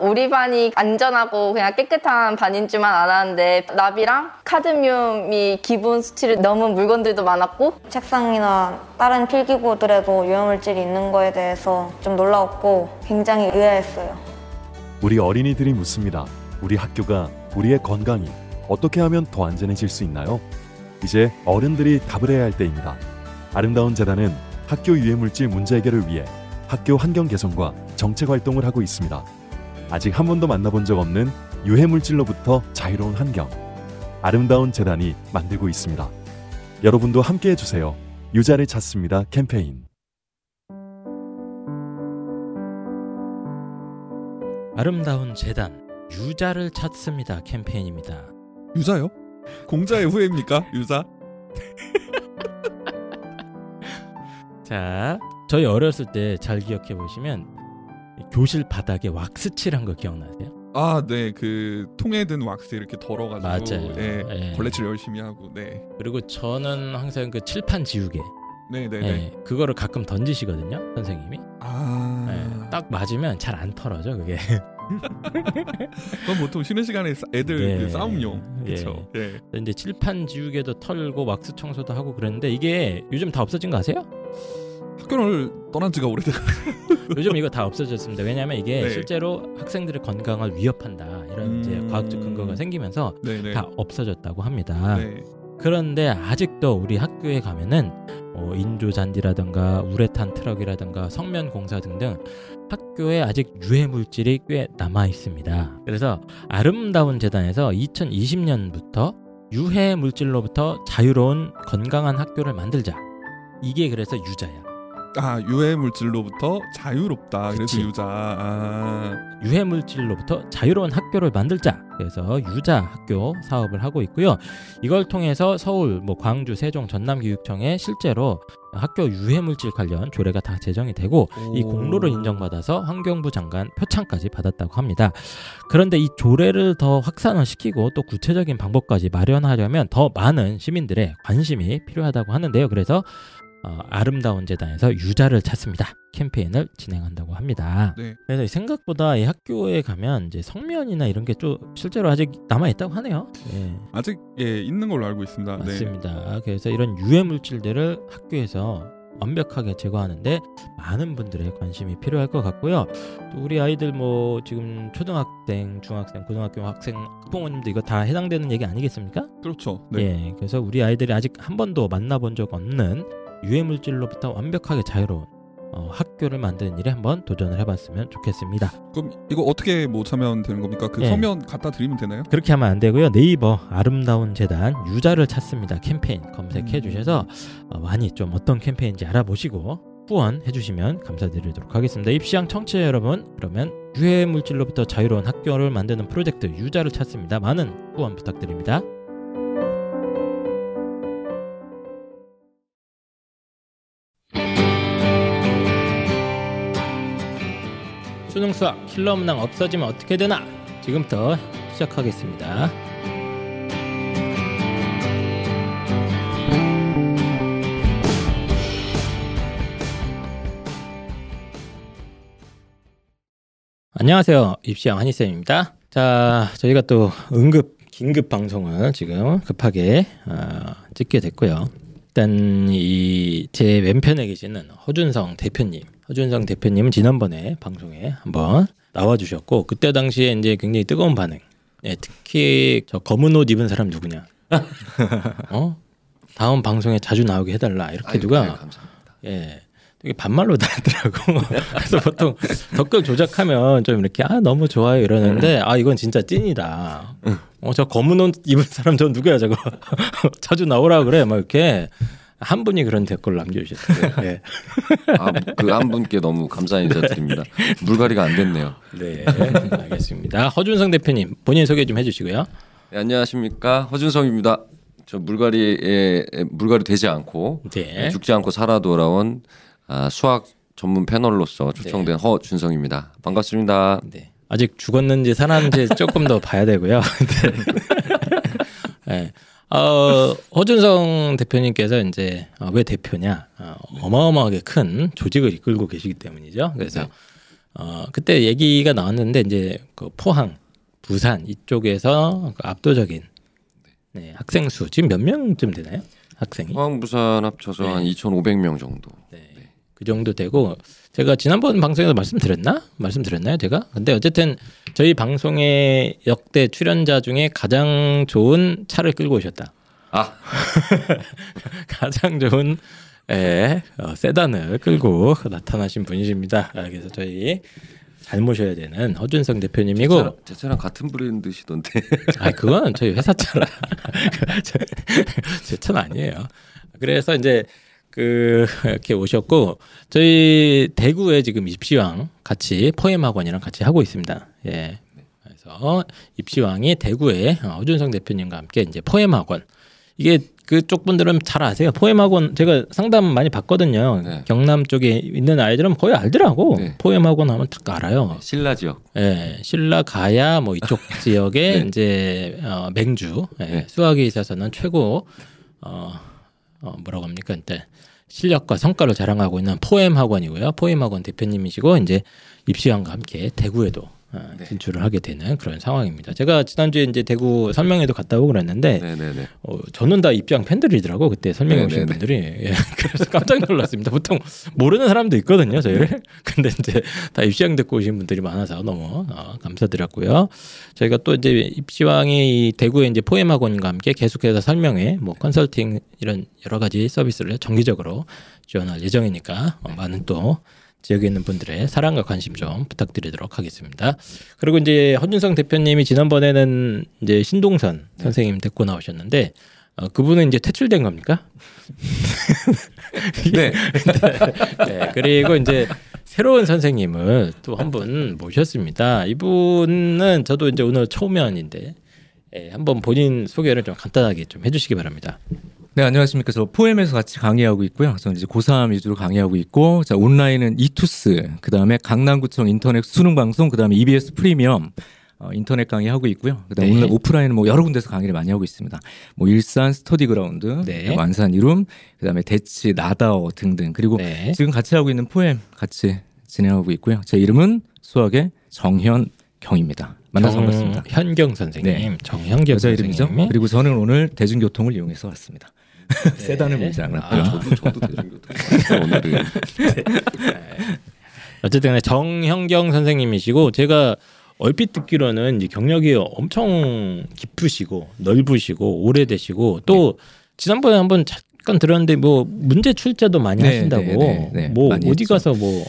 우리 반이 안전하고 그냥 깨끗한 반인 줄만 알았는데 납이랑 카드뮴이 기본 수치를 넘은 물건들도 많았고 책상이나 다른 필기구들에도 유해물질이 있는 거에 대해서 좀 놀라웠고 굉장히 의아했어요. 우리 어린이들이 묻습니다. 우리 학교가 우리의 건강이 어떻게 하면 더 안전해질 수 있나요? 이제 어른들이 답을 해야 할 때입니다. 아름다운 재단은 학교 유해물질 문제 해결을 위해 학교 환경 개선과 정책 활동을 하고 있습니다. 아직 한 번도 만나본 적 없는 유해 물질로부터 자유로운 환경. 아름다운 재단이 만들고 있습니다. 여러분도 함께 해주세요. 유자를 찾습니다 캠페인. 아름다운 재단 유자를 찾습니다 캠페인입니다. 유자요? 공자의 후예입니까? 유자? 자, 저희 어렸을 때 잘 기억해 보시면 교실 바닥에 왁스 칠한 거 기억나세요? 아, 네. 그 통에 든 왁스 이렇게 덜어 가지고 맞아요. 네, 네. 걸레질 열심히 하고 네. 그리고 저는 항상 그 칠판 지우개 네, 네, 예, 네. 그거를 가끔 던지시거든요 선생님이 아. 예, 딱 맞으면 잘 안 털어져 그게 그건 보통 쉬는 시간에 싸- 애들 네. 그 싸움용. 예. 그렇죠. 예. 이제 칠판 지우개도 털고 왁스 청소도 하고 그랬는데 이게 요즘 다 없어진 거 아세요? 학교를 떠난 지가 오래돼. 요즘 이거 다 없어졌습니다. 왜냐하면 이게 네. 실제로 학생들의 건강을 위협한다 이런 이제 음. 과학적 근거가 생기면서 네, 네. 다 없어졌다고 합니다. 네. 그런데 아직도 우리 학교에 가면은 어, 인조 잔디라든가 우레탄 트럭이라든가 성면 공사 등등 학교에 아직 유해 물질이 꽤 남아 있습니다. 그래서 아름다운 재단에서 2020년부터 유해 물질로부터 자유로운 건강한 학교를 만들자. 이게 그래서 유자야. 아, 유해 물질로부터 자유롭다. 그래서 그치. 유자. 아. 유해 물질로부터 자유로운 학교를 만들자. 그래서 유자 학교 사업을 하고 있고요. 이걸 통해서 서울, 뭐 광주, 세종, 전남 교육청에 실제로 학교 유해 물질 관련 조례가 다 제정이 되고 이 공로를 인정받아서 환경부 장관 표창까지 받았다고 합니다. 그런데 이 조례를 더 확산을 시키고 또 구체적인 방법까지 마련하려면 더 많은 시민들의 관심이 필요하다고 하는데요. 그래서 어, 아름다운 재단에서 유자를 찾습니다. 캠페인을 진행한다고 합니다. 네. 그래서 생각보다 이 학교에 가면 이제 성면이나 이런 게 좀 실제로 아직 남아 있다고 하네요. 예, 아직 예, 있는 걸로 알고 있습니다. 네. 맞습니다. 그래서 이런 유해 물질들을 학교에서 완벽하게 제거하는데 많은 분들의 관심이 필요할 것 같고요. 또 우리 아이들 뭐 지금 초등학생, 중학생, 고등학교 학생 학부모님도 이거 다 해당되는 얘기 아니겠습니까? 그렇죠. 네. 예, 그래서 우리 아이들이 아직 한 번도 만나본 적 없는 유해 물질로부터 완벽하게 자유로운 어, 학교를 만드는 일에 한번 도전을 해봤으면 좋겠습니다. 그럼 이거 어떻게 뭐 참여하면 되는 겁니까? 그 예. 서면 갖다 드리면 되나요? 그렇게 하면 안 되고요. 네이버 아름다운 재단 유자를 찾습니다 캠페인 검색해 음. 주셔서 어, 많이 좀 어떤 캠페인인지 알아보시고 후원해 주시면 감사드리도록 하겠습니다. 입시왕 청취자 여러분, 그러면 유해 물질로부터 자유로운 학교를 만드는 프로젝트 유자를 찾습니다. 많은 후원 부탁드립니다. 수능 수학 킬러 문항 없어지면 어떻게 되나? 지금부터 시작하겠습니다. 안녕하세요. 입시왕 한희쌤입니다. 자, 저희가 또 응급 긴급 방송을 지금 급하게 어, 찍게 됐고요. 일단 이 제 왼편에 계시는 허준성 대표님, 허준성 대표님은 지난번에 방송에 한번 나와주셨고 그때 당시에 이제 굉장히 뜨거운 반응. 네, 특히 저 검은 옷 입은 사람 누구냐? 어? 다음 방송에 자주 나오게 해달라 이렇게 아이고, 누가 아이고, 감사합니다. 예. 되게 반말로 달더라고. 그래서 보통 댓글 조작하면 좀 이렇게 아 너무 좋아요 이러는데 아 이건 진짜 찐이다. 어저 검은 옷 입은 사람 저 누구야 저거 자주 나오라 그래 막 이렇게 한 분이 그런 댓글 남겨주셨어요. 예. 아, 그 한 분께 너무 감사 인사 드립니다. 물갈이가 안 됐네요. 네, 알겠습니다. 허준성 대표님 본인 소개 좀 해주시고요. 네, 안녕하십니까 허준성입니다. 저 물갈이에 물갈이 되지 않고 네. 죽지 않고 살아 돌아온 아, 수학 전문 패널로서 초청된 허준성입니다. 반갑습니다. 네. 아직 죽었는지 살았는지 조금 더 봐야 되고요. 네. 어, 허준성 대표님께서 이제 어, 왜 대표냐? 어, 어마어마하게 큰 조직을 이끌고 계시기 때문이죠. 그래서 어, 그때 얘기가 나왔는데 이제 그 포항, 부산 이쪽에서 그 압도적인 네, 학생 수 지금 몇 명쯤 되나요? 학생이? 포항 부산 합쳐서 네. 한 2,500명 정도. 네. 그 정도 되고 제가 지난번 방송에서 말씀드렸나? 말씀드렸나요, 제가? 근데 어쨌든 저희 방송의 역대 출연자 중에 가장 좋은 차를 끌고 오셨다. 아, 가장 좋은 예, 어, 세단을 끌고 나타나신 분이십니다. 아, 그래서 저희 잘 모셔야 되는 허준성 대표님이고 제 차랑, 제 차랑 같은 브랜드시던데. 아, 그건 저희 회사 차라. 제 차는 아니에요. 그래서 이제 그 이렇게 오셨고 저희 대구에 지금 입시왕 같이 포엠 학원이랑 같이 하고 있습니다. 예. 그래서 입시왕이 대구에 어, 허준성 대표님과 함께 이제 포엠 학원 이게 그쪽 분들은 잘 아세요. 포엠 학원 제가 상담 많이 받거든요. 네. 경남 쪽에 있는 아이들은 거의 알더라고. 네. 포엠 학원 하면 딱 알아요. 신라 지역. 예, 신라 가야 뭐 이쪽 지역의 네. 이제 어, 맹주 예, 네. 수학에 있어서는 최고 어, 어 뭐라고 합니까? 이제 실력과 성과를 자랑하고 있는 포엠 학원이고요. 포엠 학원 대표님이시고 이제 입시왕과 함께 대구에도 어, 네. 진출을 하게 되는 그런 상황입니다. 제가 지난주에 이제 대구 설명회도 갔다 오고 그랬는데 네네네. 어, 저는 다 입시왕 팬들이더라고 그때 설명해 오신. 분들이 예, 그래서 깜짝 놀랐습니다. 보통 모르는 사람도 있거든요 저희를 근데 이제 다 입시왕 듣고 오신 분들이 많아서 너무 어, 감사드렸고요. 저희가 또 이제 입시왕이 이 대구에 이제 포엠학원과 함께 계속해서 설명회, 뭐 컨설팅 이런 여러 가지 서비스를 정기적으로 지원할 예정이니까 어, 많은 또 지역에 있는 분들의 사랑과 관심 좀 부탁드리도록 하겠습니다. 그리고 이제 허준성 대표님이 지난번에는 이제 신동선 선생님 데리고 나오셨는데 어, 그분은 이제 퇴출된 겁니까? 네. 네, 그리고 이제 새로운 선생님을 또 한 분 모셨습니다. 이분은 저도 이제 오늘 초면인데 예, 한번 본인 소개를 좀 간단하게 좀 해주시기 바랍니다. 네, 안녕하십니까. 저 포엠에서 같이 강의하고 있고요. 저는 이제 고3 위주로 강의하고 있고, 자, 온라인은 이투스, 그 다음에 강남구청 인터넷 수능 방송, 그 다음에 EBS 프리미엄, 어, 인터넷 강의하고 있고요. 그 다음에 네. 오프라인은 뭐 여러 군데서 강의를 많이 하고 있습니다. 뭐 일산 스터디 그라운드, 네. 완산 이룸, 그 다음에 대치, 나다어 등등. 그리고 네. 지금 같이 하고 있는 포엠 같이 진행하고 있고요. 제 이름은 수학의 정현 경입니다. 만나서 반갑습니다. 현경 선생님, 네. 정현경 여자 이름이죠. 선생님. 그리고 저는 오늘 대중교통을 이용해서 왔습니다. 세단을 몰지 않았고요. 저도 저도 대중교통. 오늘은 어쨌든 간에 정현경 선생님이시고 제가 얼핏 듣기로는 이제 경력이 엄청 깊으시고 넓으시고 오래되시고 또 지난번에 한번 잠깐 들었는데 뭐 문제 출제도 많이 네, 하신다고 네, 네, 네. 뭐 어디 했죠. 가서 뭐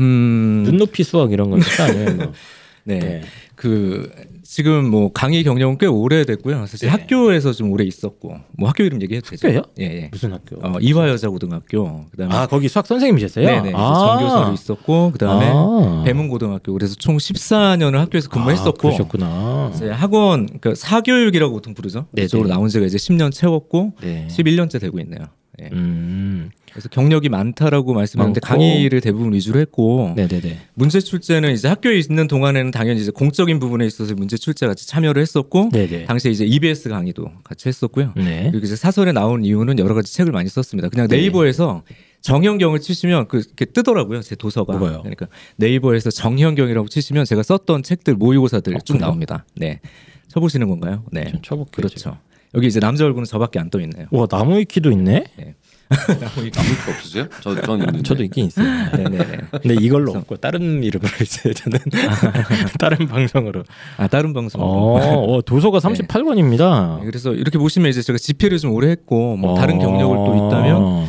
음, 눈높이 수학 이런 거 아니에요? 뭐. 네. 네. 그 지금 뭐 강의 경력은 꽤 오래됐고요. 사실 네. 학교에서 좀 오래 있었고, 뭐 학교 이름 얘기해도 되죠? 학교요? 예, 예. 무슨 학교? 어, 이화여자고등학교, 그다음에 아 거기 수학 선생님이셨어요? 네네, 아. 전교사로 있었고, 그다음에 아. 배문고등학교, 그래서 총 14년을 학교에서 아, 근무했었고, 그러셨구나. 이제 학원, 그러니까 사교육이라고 보통 부르죠. 네네. 이쪽으로 나온 지가 이제 10년 채웠고, 네. 11년째 되고 있네요. 예. 음. 그래서 경력이 많다라고 말씀했는데 많고. 강의를 대부분 위주로 했고, 네네네. 문제 출제는 이제 학교에 있는 동안에는 당연히 이제 공적인 부분에 있어서 문제 출제 같이 참여를 했었고 네네. 당시에 이제 EBS 강의도 같이 했었고요. 네. 그리고 이제 사설에 나온 이유는 여러 가지 책을 많이 썼습니다. 그냥 네. 네이버에서 정현경을 치시면 그- 그게 뜨더라고요. 제 도서가. 뭐가요? 그러니까 네이버에서 정현경이라고 치시면 제가 썼던 책들 모의고사들 어, 쭉? 나옵니다. 네. 쳐보시는 건가요? 네. 좀 쳐볼게요. 그렇죠. 여기 이제 남자 얼굴은 저밖에 안 떠 있네요. 와 나무 위키도 있네. 남을 거 없으세요? 저, 전 있는데. 저도 있긴 있어요. 네네네. 근데 이걸로 없고 다른 이름으로 있어요. 저는 다른 방송으로. 아 다른 방송. 어, 어, 도서가 38권입니다. 네, 그래서 이렇게 보시면 이제 제가 집필을 좀 오래 했고 뭐 다른 경력을 또 있다면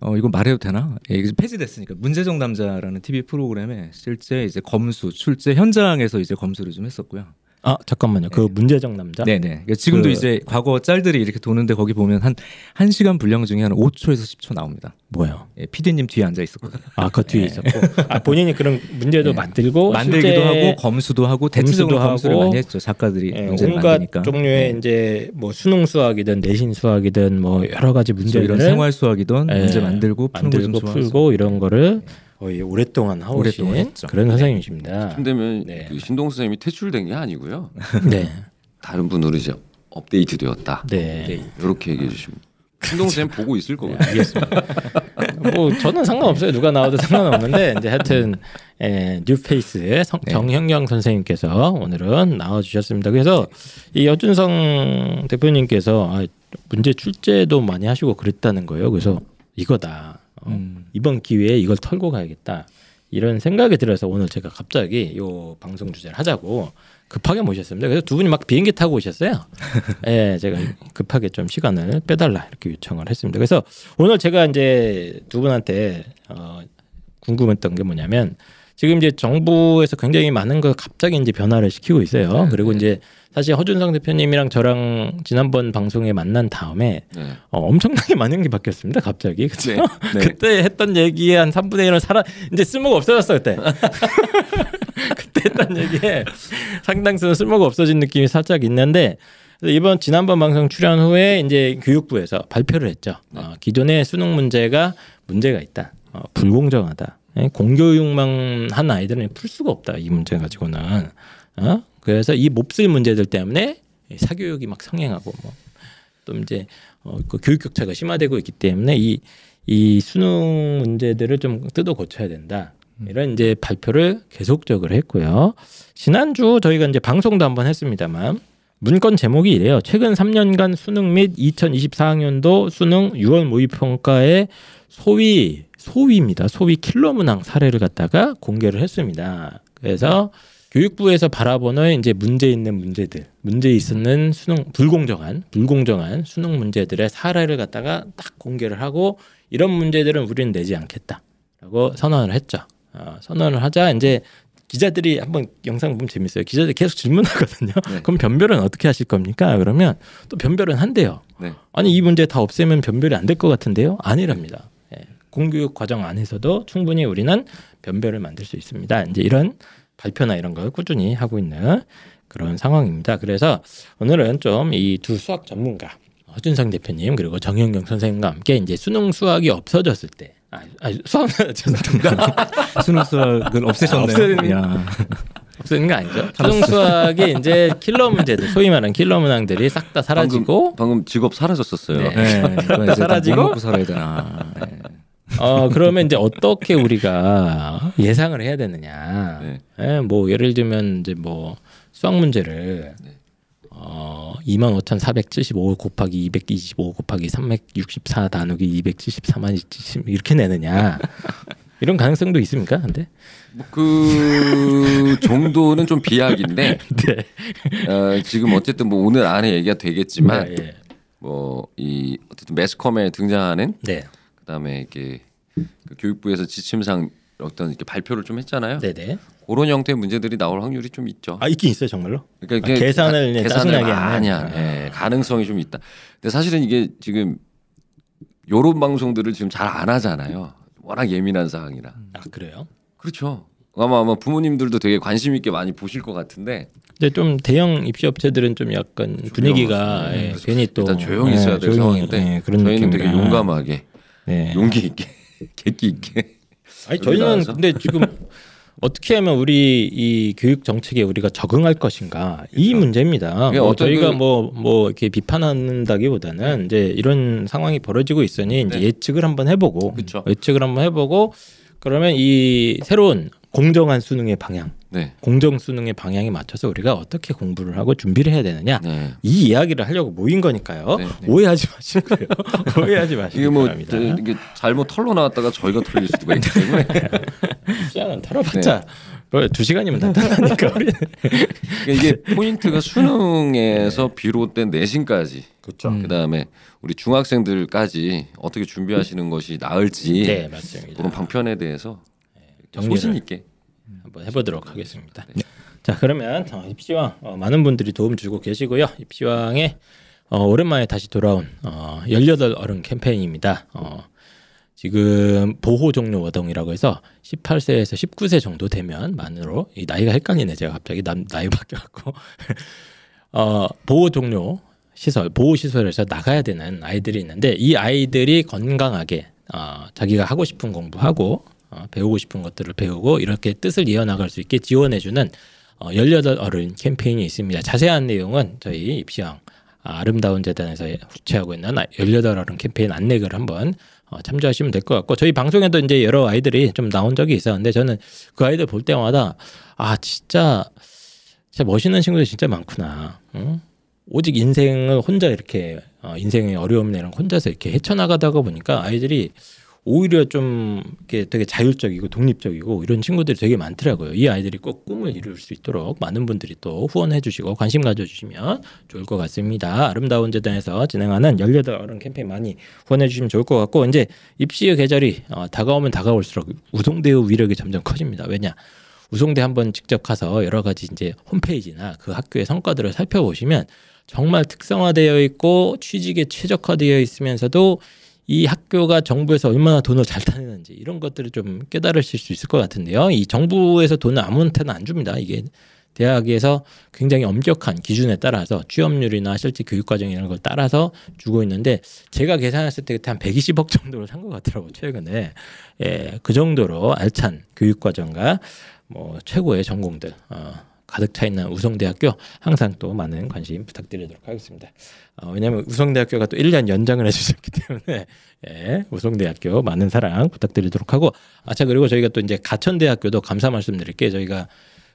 어 이거 말해도 되나? 예, 이게 폐지됐으니까 문제적 남자라는 TV 프로그램에 실제 이제 검수 출제 현장에서 이제 검수를 좀 했었고요. 아 잠깐만요. 그 문제적 남자. 네네. 그러니까 지금도 그- 이제 과거 짤들이 이렇게 도는데 거기 보면 한 1 시간 분량 중에 한 5초에서 10초 나옵니다. 뭐요? 예, PD님 뒤에 앉아 있었거든요. 아그 뒤에 있었고. 아 본인이 그런 문제도 네. 만들고 만들기도 하고 검수도 하고 대체적으로 검수도 검수를 하고 많이 했죠. 작가들이 예, 문제를 온갖 만드니까. 종류의 네. 이제 뭐 수능 수학이든 내신 수학이든 뭐 여러 가지 문제를 이런 생활 수학이든 예, 문제 만들고 푸는 만들고. 풀고 이런 거를 거의 오랫동안 하오신 오랫동안 했죠. 그런 선생님이십니다. 되면 네. 그 신동 선생님이 퇴출된 게 아니고요. 네. 다른 분으로 이제 업데이트 되었다. 네. 이렇게 얘기해 주시면. 신동 선생님 보고 있을 거거든요. 알겠습니다. 뭐 뭐 저는 상관없어요. 누가 나와도 상관없는데 이제 하여튼 예, 뉴페이스의 성- 네. 정현경 선생님께서 오늘은 나와주셨습니다. 그래서 이 여준성 대표님께서 아, 문제 출제도 많이 하시고 그랬다는 거예요. 그래서 이거다. 어, 음. 이번 기회에 이걸 털고 가야겠다. 이런 생각이 들어서 오늘 제가 갑자기 요 방송 주제를 하자고 급하게 모셨습니다. 그래서 두 분이 막 비행기 타고 오셨어요. 예, 제가 급하게 좀 시간을 빼달라 이렇게 요청을 했습니다. 그래서 오늘 제가 이제 두 분한테 어, 궁금했던 게 뭐냐면 지금 이제 정부에서 굉장히 많은 걸 갑자기 이제 변화를 시키고 있어요. 그리고 이제 사실 허준성 대표님이랑 저랑 지난번 방송에 만난 다음에 네. 어, 엄청나게 많은 게 바뀌었습니다. 갑자기 그죠? 네. 네. 그때 했던 얘기의 한 3분의 1은 살아 이제 쓸모가 없어졌어 그때. 그때 했던 얘기에 상당수는 쓸모가 없어진 느낌이 살짝 있는데 이번 지난번 방송 출연 후에 이제 교육부에서 발표를 했죠. 어, 기존의 수능 문제가 문제가 있다. 어, 불공정하다. 예, 공교육만 한 아이들은 풀 수가 없다. 이 문제 가지고는. 어? 그래서 이 몹쓸 문제들 때문에 사교육이 막 성행하고 뭐또 이제 어, 그 교육 격차가 심화되고 있기 때문에 이, 이 수능 문제들을 좀 뜯어 고쳐야 된다. 이런 이제 발표를 계속적으로 했고요. 지난주 저희가 이제 방송도 한번 했습니다만 문건 제목이 이래요. 최근 3년간 수능 및 2024학년도 수능 6월 모의평가의 소위 소위입니다. 소위 킬러 문항 사례를 갖다가 공개를 했습니다. 그래서 교육부에서 바라보는 이제 문제 있는 문제들, 문제 있는 수능 불공정한 불공정한 수능 문제들의 사례를 갖다가 딱 공개를 하고 이런 문제들은 우리는 내지 않겠다라고 선언을 했죠. 어, 선언을 하자 이제 기자들이 한번 영상 보면 재밌어요. 기자들이 계속 질문하거든요. 네. 그럼 변별은 어떻게 하실 겁니까? 그러면 또 변별은 한대요. 네. 아니 이 문제 다 없애면 변별이 안 될 것 같은데요? 아니랍니다. 예. 공교육 과정 안에서도 충분히 우리는 변별을 만들 수 있습니다. 이제 이런 발표나 이런 걸 꾸준히 하고 있는 그런 상황입니다. 그래서 오늘은 좀 이 두 수학 전문가 허준상 대표님 그리고 정현경 선생님과 함께 이제 수능 수학이 없어졌을 때 아, 아 수학 죄송합니다. 수능 수학을 없애셨네요. 없애는- 야. 없애는 거 아니죠? 수능 수학의 이제 킬러 문제들 소위 말하는 킬러 문항들이 싹 다 사라지고 방금 직업 사라졌었어요. 네. 네, 사라지고? 뭐 먹고 살아야 되나. 네. 어 그러면 이제 어떻게 우리가 예상을 해야 되느냐? 네. 예, 뭐 예를 들면 이제 뭐 수학 문제를 어25,475 곱하기 225 곱하기 364 나누기 274만 70 이렇게 내느냐? 이런 가능성도 있습니까? 근데 뭐그 정도는 좀 비약인데 네. 어, 지금 어쨌든 뭐 오늘 안에 얘기가 되겠지만 네, 예. 뭐이 어쨌든 매스컴에 등장하는 네. 그다음에 이게 그 교육부에서 지침상 어떤 이렇게 발표를 좀 했잖아요. 네, 네. 그런 형태의 문제들이 나올 확률이 좀 있죠. 아 있긴 있어요, 정말로? 그러니까 아, 계산을 가- 계산을. 하는 예, 가능성이 좀 있다. 근데 사실은 이게 지금 요런 방송들을 지금 잘 안 하잖아요. 워낙 예민한 사항이라. 아 그래요? 그렇죠. 아마 아마 부모님들도 되게 관심 있게 많이 보실 것 같은데 근데 좀 대형 입시 업체들은 좀 약간 분위기가 네, 예, 그래서 괜히 또 일단 조용히 있어야 예, 될 조용히, 상황인데 예, 그런 저희는 되게 느낌이라. 용감하게 네. 용기 있게 객기 있게 아니 저희는? 근데 지금 어떻게 하면 우리 이 교육 정책에 우리가 적응할 것인가 이 문제입니다. 이게 뭐 저희가 그- 뭐뭐 이렇게 비판한다기보다는 이제 이런 상황이 벌어지고 있으니 이제 네. 예측을 한번 해보고 그쵸. 예측을 한번 해보고 그러면 이 새로운 공정한 수능의 방향, 네. 공정 수능의 방향에 맞춰서 우리가 어떻게 공부를 하고 준비를 해야 되느냐 네. 이 이야기를 하려고 모인 거니까요. 네, 네. 오해하지 마시고요. 오해하지 마시기 이게 뭐 바랍니다. 저, 이게 잘못 털로 나왔다가 저희가 털릴 수도 있기 때문에 시간은 털어봤자 뭐두 시간이면 다 털으니까 우리. 그러니까 이게 포인트가 수능에서 비롯된 내신까지 그렇죠. 그다음에 우리 중학생들까지 어떻게 준비하시는 것이 나을지 네 맞습니다. 그런 방편에 대해서 정리를. 소신 있게 한번 해보도록 하겠습니다. 자 그러면 어, 입시왕 어, 많은 분들이 도움 주고 계시고요. 입시왕의 어, 오랜만에 다시 돌아온 어, 18 어른 캠페인입니다. 어, 지금 보호 종료 워동이라고 해서 18세에서 19세 정도 되면 만으로 이 나이가 헷갈리네 제가 갑자기 남, 나이 바뀌어갖고 어, 보호 종료 시설 보호 시설에서 나가야 되는 아이들이 있는데 이 아이들이 건강하게 어, 자기가 하고 싶은 공부하고 어, 배우고 싶은 것들을 배우고 이렇게 뜻을 이어나갈 수 있게 지원해주는 어, 18 어른 캠페인이 있습니다. 자세한 내용은 저희 입시왕 아, 아름다운 재단에서 후체하고 있는 18 어른 캠페인 안내글 한번 어, 참조하시면 될 것 같고 저희 방송에도 이제 여러 아이들이 좀 나온 적이 있었는데 저는 그 아이들 볼 때마다 아 진짜 진짜 멋있는 친구들 진짜 많구나. 응? 오직 인생을 혼자 이렇게 어, 인생의 어려움이랑 혼자서 이렇게 헤쳐나가다가 보니까 아이들이 오히려 좀 이렇게 되게 자율적이고 독립적이고 이런 친구들이 되게 많더라고요. 이 아이들이 꼭 꿈을 이룰 수 있도록 많은 분들이 또 후원해 주시고 관심 가져 주시면 좋을 것 같습니다. 아름다운 재단에서 진행하는 18 어른 캠페인 많이 후원해 주시면 좋을 것 같고 이제 입시의 계절이 어, 다가오면 다가올수록 우송대의 위력이 점점 커집니다. 왜냐? 우송대 한번 직접 가서 여러 가지 이제 홈페이지나 그 학교의 성과들을 살펴보시면 정말 특성화되어 있고 취직에 최적화되어 있으면서도 이 학교가 정부에서 얼마나 돈을 잘 타내는지 이런 것들을 좀 깨달으실 수 있을 것 같은데요. 이 정부에서 돈을 아무한테나 안 줍니다. 이게 대학에서 굉장히 엄격한 기준에 따라서 취업률이나 실제 교육 과정 이런 걸 따라서 주고 있는데 제가 계산했을 때 그때 한 120억 정도를 산 것 같더라고 최근에 예, 그 정도로 알찬 교육 과정과 뭐 최고의 전공들 어, 가득 차 있는 우성대학교 항상 또 많은 관심 부탁드리도록 하겠습니다. 어, 왜냐하면 우성대학교가 또 1년 연장을 해주셨기 때문에 예, 우성대학교 많은 사랑 부탁드리도록 하고 아차 그리고 저희가 또 이제 가천대학교도 감사 말씀드릴게요. 저희가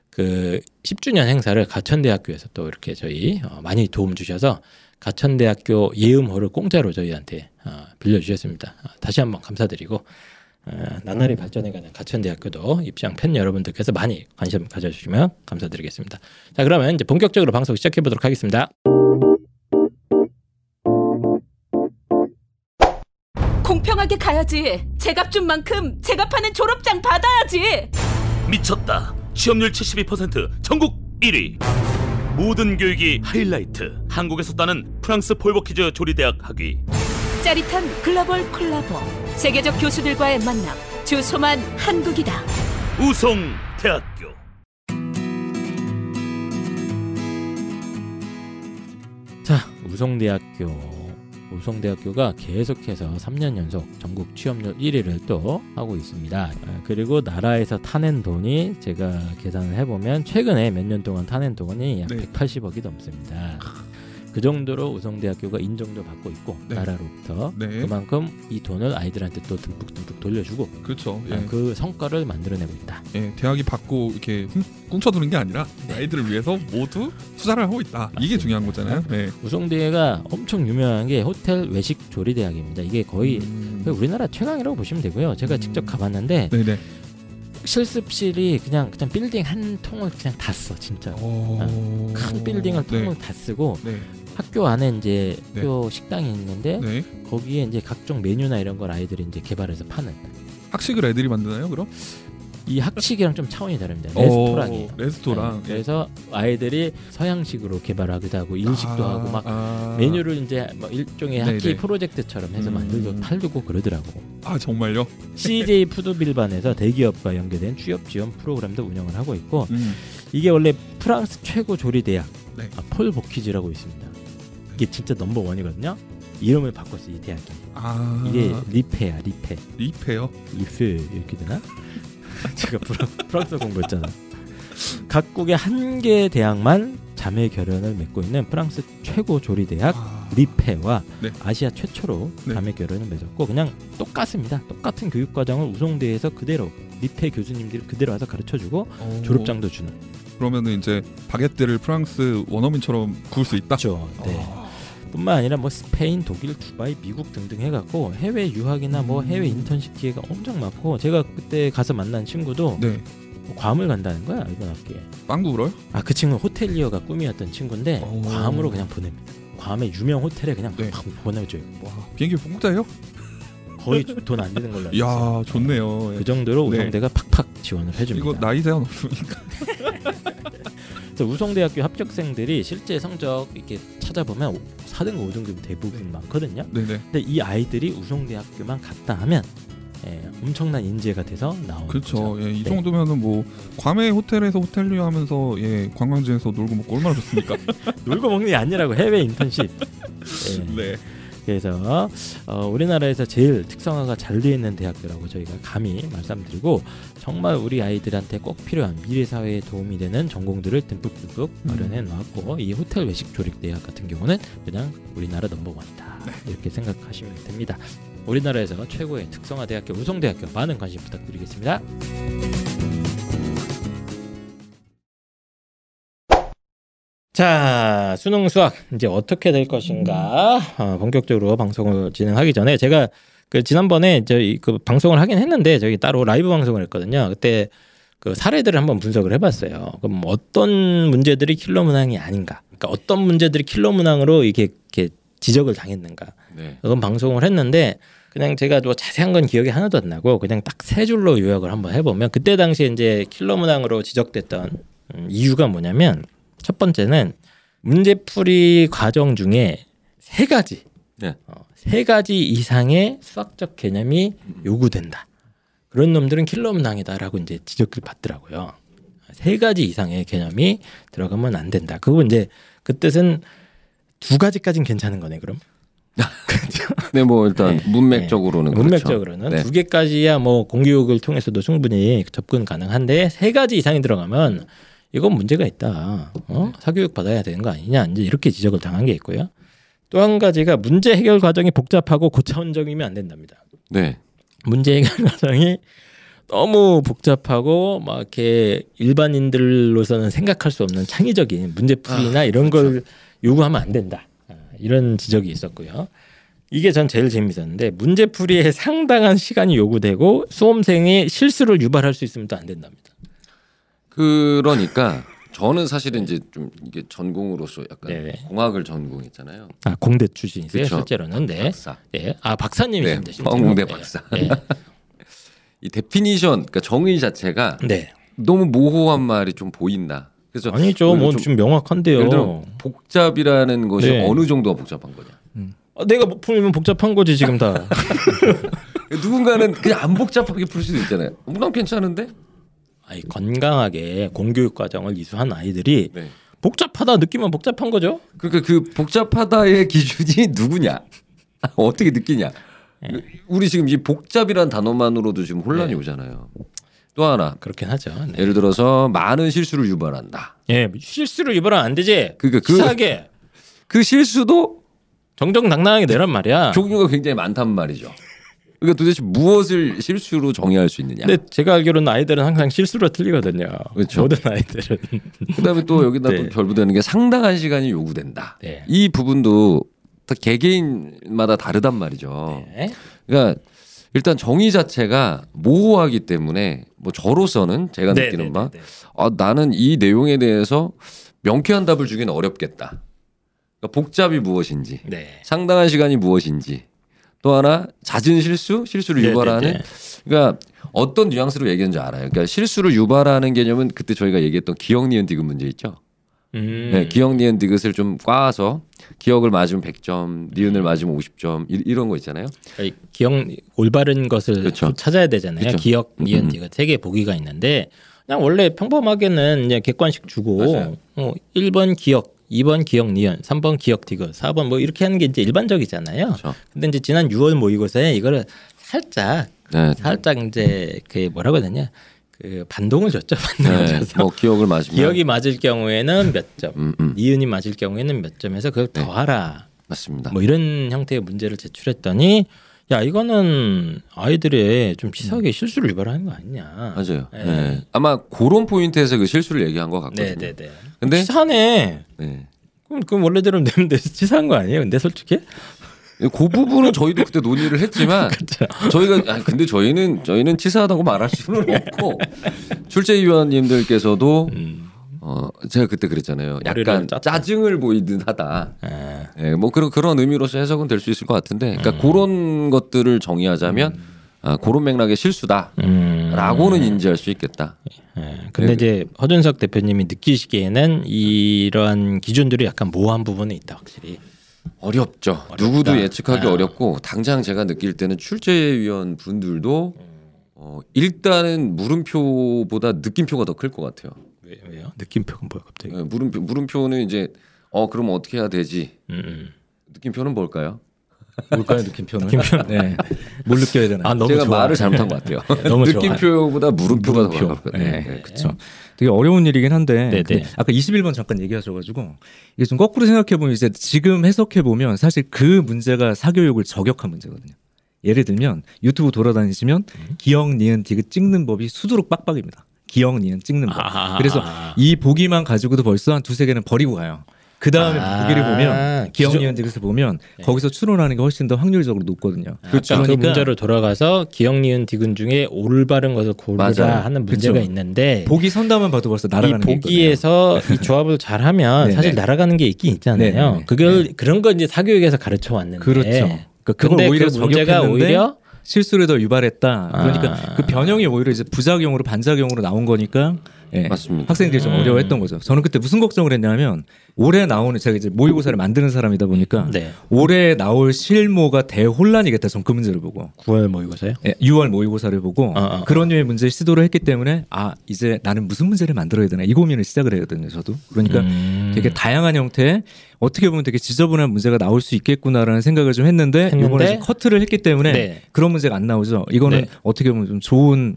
그 10주년 행사를 가천대학교에서 또 이렇게 저희 어, 많이 도움 주셔서 가천대학교 예음호를 공짜로 저희한테 어, 빌려주셨습니다. 어, 다시 한번 감사드리고 어, 나날이 발전해가는 가천대학교도 입시왕 팬 여러분들께서 많이 관심 가져주시면 감사드리겠습니다. 자 그러면 이제 본격적으로 방송 시작해 보도록 하겠습니다. 공평하게 가야지. 제값 준 만큼 제값하는 졸업장 받아야지. 미쳤다. 취업률 72% 전국 1위. 모든 교육이 하이라이트. 한국에서 따는 프랑스 폴버키즈 조리대학 학위. 짜릿한 글로벌 콜라보. 세계적 교수들과의 만남. 주소만 한국이다. 우송 대학교. 자 우성대학교 우성대학교가 계속해서 3년 연속 전국 취업률 1위를 또 하고 있습니다. 아, 그리고 나라에서 타낸 돈이 제가 계산을 해보면 최근에 몇 년 동안 타낸 돈이 약 네. 180억이 넘습니다. 그 정도로 우성대학교가 인정도 받고 있고 네. 나라로부터 네. 그만큼 이 돈을 아이들한테 또 듬뿍듬뿍 돌려주고 그렇죠. 예. 아, 그 성과를 만들어내고 있다. 예, 대학이 받고 이렇게 훔- 꿍쳐두는 게 아니라 아이들을 위해서 모두 투자를 하고 있다. 이게 중요한 거잖아요. 네. 우성대가 엄청 유명한 게 호텔 외식 조리 대학입니다. 이게 거의 음, 우리나라 최강이라고 보시면 되고요. 제가 음. 직접 가봤는데 네네. 실습실이 그냥 그냥 빌딩 한 통을 그냥 다 써 진짜. 오... 큰 빌딩을 네. 통을 다 쓰고 네. 학교 안에 이제 네. 학교 식당이 있는데 네. 거기에 이제 각종 메뉴나 이런 걸 아이들이 이제 개발해서 파는 학식을 애들이 만드나요? 그럼? 이 학식이랑 좀 차원이 다릅니다. 어, 레스토랑이에요. 레스토랑. 네, 그래서 아이들이 서양식으로 개발하기도 하고 일식도 아, 하고 막 아. 메뉴를 이제 뭐 일종의 네네. 학기 프로젝트처럼 해서 음. 만들고 팔고 그러더라고. 아 정말요? CJ 푸드빌반에서 대기업과 연계된 취업 지원 프로그램도 운영을 하고 있고 음. 이게 원래 프랑스 최고 조리 대학 네. 아, 폴 보키즈라고 있습니다. 이게 진짜 넘버 원이거든요. 이름을 바꿨어 이 대학이. 아 이게 Lyfe야 Lyfe. Lyfe요. Lyfe 이렇게 되나? 제가 프랑, 프랑스 공부했잖아. 각국의 한 개 대학만 자매 결연을 맺고 있는 프랑스 최고 조리 대학 아, Lyfe와 네. 아시아 최초로 네. 자매 결연을 맺었고 그냥 똑같습니다. 똑같은 교육 과정을 우송대에서 그대로 Lyfe 교수님들이 그대로 와서 가르쳐 주고 어, 졸업장도 주는. 그러면은 이제 바게트를 프랑스 원어민처럼 구울 수 있다. 그렇죠. 네. 아, 뿐만 아니라 뭐 스페인, 독일, 두바이, 미국 등등 해갖고 해외 유학이나 뭐 음. 해외 인턴십 기회가 엄청 많고 제가 그때 가서 만난 친구도 네. 괌을 간다는 거야 이번 학기에. 빵구 울어요? 아그 친구 는 호텔리어가 꿈이었던 친구인데 오. 괌으로 그냥 보냅니다. 괌의 유명 호텔에 그냥 네. 팍 보내줘요. 와 비행기 공짜예요? 거의 돈 안 드는 걸로. 이야 좋네요. 그 정도로 네. 우성대가 팍팍 지원을 해줍니다. 이거 나이 제한 없으니까. 우성대학교 합격생들이 실제 성적 이렇게 찾아보면 4등급, 5등급 대부분 많거든요. 네네. 근데 이 아이들이 우성대학교만 갔다 하면 예, 엄청난 인재가 돼서 나오는 그렇죠. 거죠. 예, 이 네. 정도면은 뭐 괌의 호텔에서 호텔리어 하면서 예, 관광지에서 놀고 먹고 얼마나 좋습니까? 놀고 먹는 게 아니라고 해외 인턴십. 예. 네. 그래서 어, 우리나라에서 제일 특성화가 잘 되어 있는 대학교라고 저희가 감히 말씀드리고 정말 우리 아이들한테 꼭 필요한 미래 사회에 도움이 되는 전공들을 듬뿍듬뿍 음. 마련해 놨고 이 호텔 외식 조립 대학 같은 경우는 그냥 우리나라 넘버원이다 네. 이렇게 생각하시면 됩니다. 우리나라에서 최고의 특성화 대학교 우성대학교 많은 관심 부탁드리겠습니다. 자 수능 수학 이제 어떻게 될 것인가 어, 본격적으로 방송을 진행하기 전에 제가 그 지난번에 저희 그 방송을 하긴 했는데 저희 따로 라이브 방송을 했거든요. 그때 그 사례들을 한번 분석을 해봤어요. 그럼 어떤 문제들이 킬러 문항이 아닌가? 그러니까 어떤 문제들이 킬러 문항으로 이렇게, 이렇게 지적을 당했는가? 네. 그건 방송을 했는데 그냥 제가 뭐 자세한 건 기억이 하나도 안 나고 그냥 딱 세 줄로 요약을 한번 해보면 그때 당시에 이제 킬러 문항으로 지적됐던 음, 이유가 뭐냐면 첫 번째는 문제풀이 과정 중에 세 가지 네. 어, 세 가지 이상의 수학적 개념이 요구된다. 그런 놈들은 킬러 문항이다라고 이제 지적을 받더라고요. 세 가지 이상의 개념이 들어가면 안 된다. 그거 이제 그 뜻은 두 가지까지는 괜찮은 거네 그럼. 네, 뭐 일단 문맥적으로는 그렇죠. 문맥적으로는 네. 두 개까지야 뭐 공교육을 통해서도 충분히 접근 가능한데 세 가지 이상이 들어가면 이건 문제가 있다. 어? 사교육 받아야 되는 거 아니냐 이제 이렇게 지적을 당한 게 있고요. 또 한 가지가 문제 해결 과정이 복잡하고 고차원적이면 안 된답니다. 네. 문제 해결 과정이 너무 복잡하고 막 이렇게 일반인들로서는 생각할 수 없는 창의적인 문제풀이나 이런 걸 요구하면 안 된다. 아, 이런 지적이 있었고요. 이게 전 제일 재밌었는데 문제풀이에 상당한 시간이 요구되고 수험생이 실수를 유발할 수 있으면 또 안 된답니다. 그러니까 저는 사실은 이제 좀 이게 전공으로서 약간 네네. 공학을 전공했잖아요. 아 공대 출신이세요 그쵸. 실제로는 네. 박사. 네. 아 박사님이신데 네, 네. 박사. 네. 이 definition, 그러니까 정의 자체가 네. 너무 모호한 말이 좀 보인다. 그래서 아니죠. 뭐 좀 좀 명확한데요. 예를 들어 복잡이라는 것이 네. 어느 정도가 복잡한 거냐. 아, 내가 못 풀면 복잡한 거지 지금 다. 누군가는 그냥 안 복잡하게 풀 수도 있잖아요. 어, 난 괜찮은데? 아니 건강하게 공교육 과정을 이수한 아이들이 네. 복잡하다 느끼면 복잡한 거죠. 그러니까 그 복잡하다의 기준이 누구냐? 어떻게 느끼냐? 네. 우리 지금 이 복잡이란 단어만으로도 지금 혼란이 오잖아요. 또 하나 그렇긴 하죠. 네. 예를 들어서 많은 실수를 유발한다. 예, 실수를 유발하면 안 되지. 그러니까 그- 치사하게 그 실수도 정정당당하게 내란 말이야. 종류가 굉장히 많단 말이죠. 그러니까 도대체 무엇을 실수로 정의할 수 있느냐? 근데 제가 알기로는 아이들은 항상 실수로 틀리거든요. 그렇죠. 모든 아이들은. 그다음에 또 여기다 네. 또 결부되는 게 상당한 시간이 요구된다. 네. 이 부분도 다 개개인마다 다르단 말이죠. 네. 그러니까 일단 정의 자체가 모호하기 때문에 뭐 저로서는 제가 네, 느끼는 네, 바 네, 네. 아, 나는 이 내용에 대해서 명쾌한 답을 주기는 어렵겠다. 그러니까 복잡이 무엇인지, 네. 상당한 시간이 무엇인지, 또 하나 낮은 실수, 실수를 네, 유발하는 네, 네. 그러니까 어떤 뉘앙스로 얘기하는지 알아요. 그러니까 실수를 유발하는 개념은 그때 저희가 얘기했던 기억 니은 디귿 문제 있죠. 음. 네, 기억 니은 디귿을 좀 꽈서 기억을 맞으면 100점, 음. 니은을 맞으면 50점 이, 이런 거 있잖아요. 그러니까 기억 올바른 것을 그렇죠. 또 찾아야 되잖아요. 그렇죠. 기억, 니은, 음. 디귿 세개 보기가 있는데 그냥 원래 평범하게는 이제 객관식 주고 맞아요. 어, 1번 기억, 2번 기억, 니은, 3번 기억, 디귿, 4번 뭐 이렇게 하는 게 이제 일반적이잖아요. 그렇죠. 근데 이제 지난 6월 모의고사에 이거를 살짝 네, 살짝 이제 그 뭐라고 해야 되냐 그 반동을 줬죠. 반동을 네, 줘서 뭐 기억을 맞으면 기억이 맞을 경우에는 몇 점, 음, 음, 니은이 맞을 경우에는 몇 점에서 그걸 네. 더하라. 맞습니다. 뭐 이런 형태의 문제를 제출했더니 야 이거는 아이들의 좀 치사하게 실수를 유발하는 거 아니냐. 맞아요. 네. 네. 아마 그런 포인트에서 그 실수를 얘기한 것 같거든요. 네네네. 근데 치사하네. 네. 그럼 그럼 원래대로 돼. 치사한 거 아니에요? 근데 솔직히 그 부분은 저희도 그때 논의를 했지만. 저희가 아 근데 저희는 저희는 치사하다고 말할 수는 없고 출제위원님들께서도 음. 어 제가 그때 그랬잖아요. 약간. 짜증을 보이듯 하다. 아, 예, 뭐 그런 그런 의미로서 해석은 될 수 있을 것 같은데, 그러니까 음. 그런 것들을 정의하자면 아, 그런 맥락의 실수다라고는 음. 인지할 수 있겠다. 예. 근데 네. 이제 허준석 대표님이 느끼시기에는 이러한 기준들이 약간 모호한 부분이 있다 확실히. 어렵죠. 어렵다. 누구도 예측하기 아. 어렵고 당장 제가 느낄 때는 출제위원 분들도 어, 일단은 물음표보다 느낌표가 더 클 것 같아요. 왜, 왜요? 느낌표가 뭐야 갑자기? 예, 물음표 물음표는 이제 어 그럼 어떻게 해야 되지? 음, 음. 느낌표는 뭘까요? 뭘까요 느낌표는? 네. 뭘 느껴야 되나? 아, 너무 제가 좋아. 말을 잘못한 것 같아요. 너무 좋아. 느낌표보다 물음표가 더 물음표. 가깝거든요. 네, 네. 그렇죠. 되게 어려운 일이긴 한데 네네. 근데 아까 21번 잠깐 얘기하셔가지고 이게 좀 거꾸로 생각해 보면 이제 지금 해석해 보면 사실 그 문제가 사교육을 저격한 문제거든요. 예를 들면 유튜브 돌아다니시면 음. 기억 니은 디귿 찍는 법이 수두룩 빡빡입니다. 기억 니은 찍는 법. 아. 그래서 이 보기만 가지고도 벌써 한 두세 개는 버리고 가요. 그 다음에 아. 보기를 보면 기억 기존- 니은 디귿을 보면 네. 거기서 추론하는 게 훨씬 더 확률적으로 높거든요. 그렇죠. 그 문제로 돌아가서 기억 니은 디귿 중에 올바른 것을 고르라 맞아요. 하는 문제가 그쵸. 있는데 보기 선다만 봐도 벌써 이 날아가는 게 있거든요. 보기에서 이 조합을 잘하면 네네. 사실 날아가는 게 있긴 있잖아요. 네네네. 그걸 그런 거 이제 사교육에서 가르쳐 왔는데 그렇죠. 그러니까 그걸 근데 오히려 그 문제가 오히려 실수를 더 유발했다. 그러니까 아. 그 변형이 오히려 이제 부작용으로 반작용으로 나온 거니까 예, 맞습니다. 학생들이 좀 음. 어려워했던 거죠. 저는 그때 무슨 걱정을 했냐면 올해 나오는 제가 이제 모의고사를 만드는 사람이다 보니까 네. 올해 나올 실모가 대혼란이겠다. 전 그 문제를 보고 9월 모의고사요. 예, 6월 모의고사를 보고 어, 어, 그런 류의 문제 시도를 했기 때문에 아 이제 나는 무슨 문제를 만들어야 되나 이 고민을 시작을 했거든요. 저도 그러니까 음. 되게 다양한 형태의 어떻게 보면 되게 지저분한 문제가 나올 수 있겠구나라는 생각을 좀 했는데, 했는데 이번에 좀 커트를 했기 때문에 네. 그런 문제가 안 나오죠. 이거는 네. 어떻게 보면 좀 좋은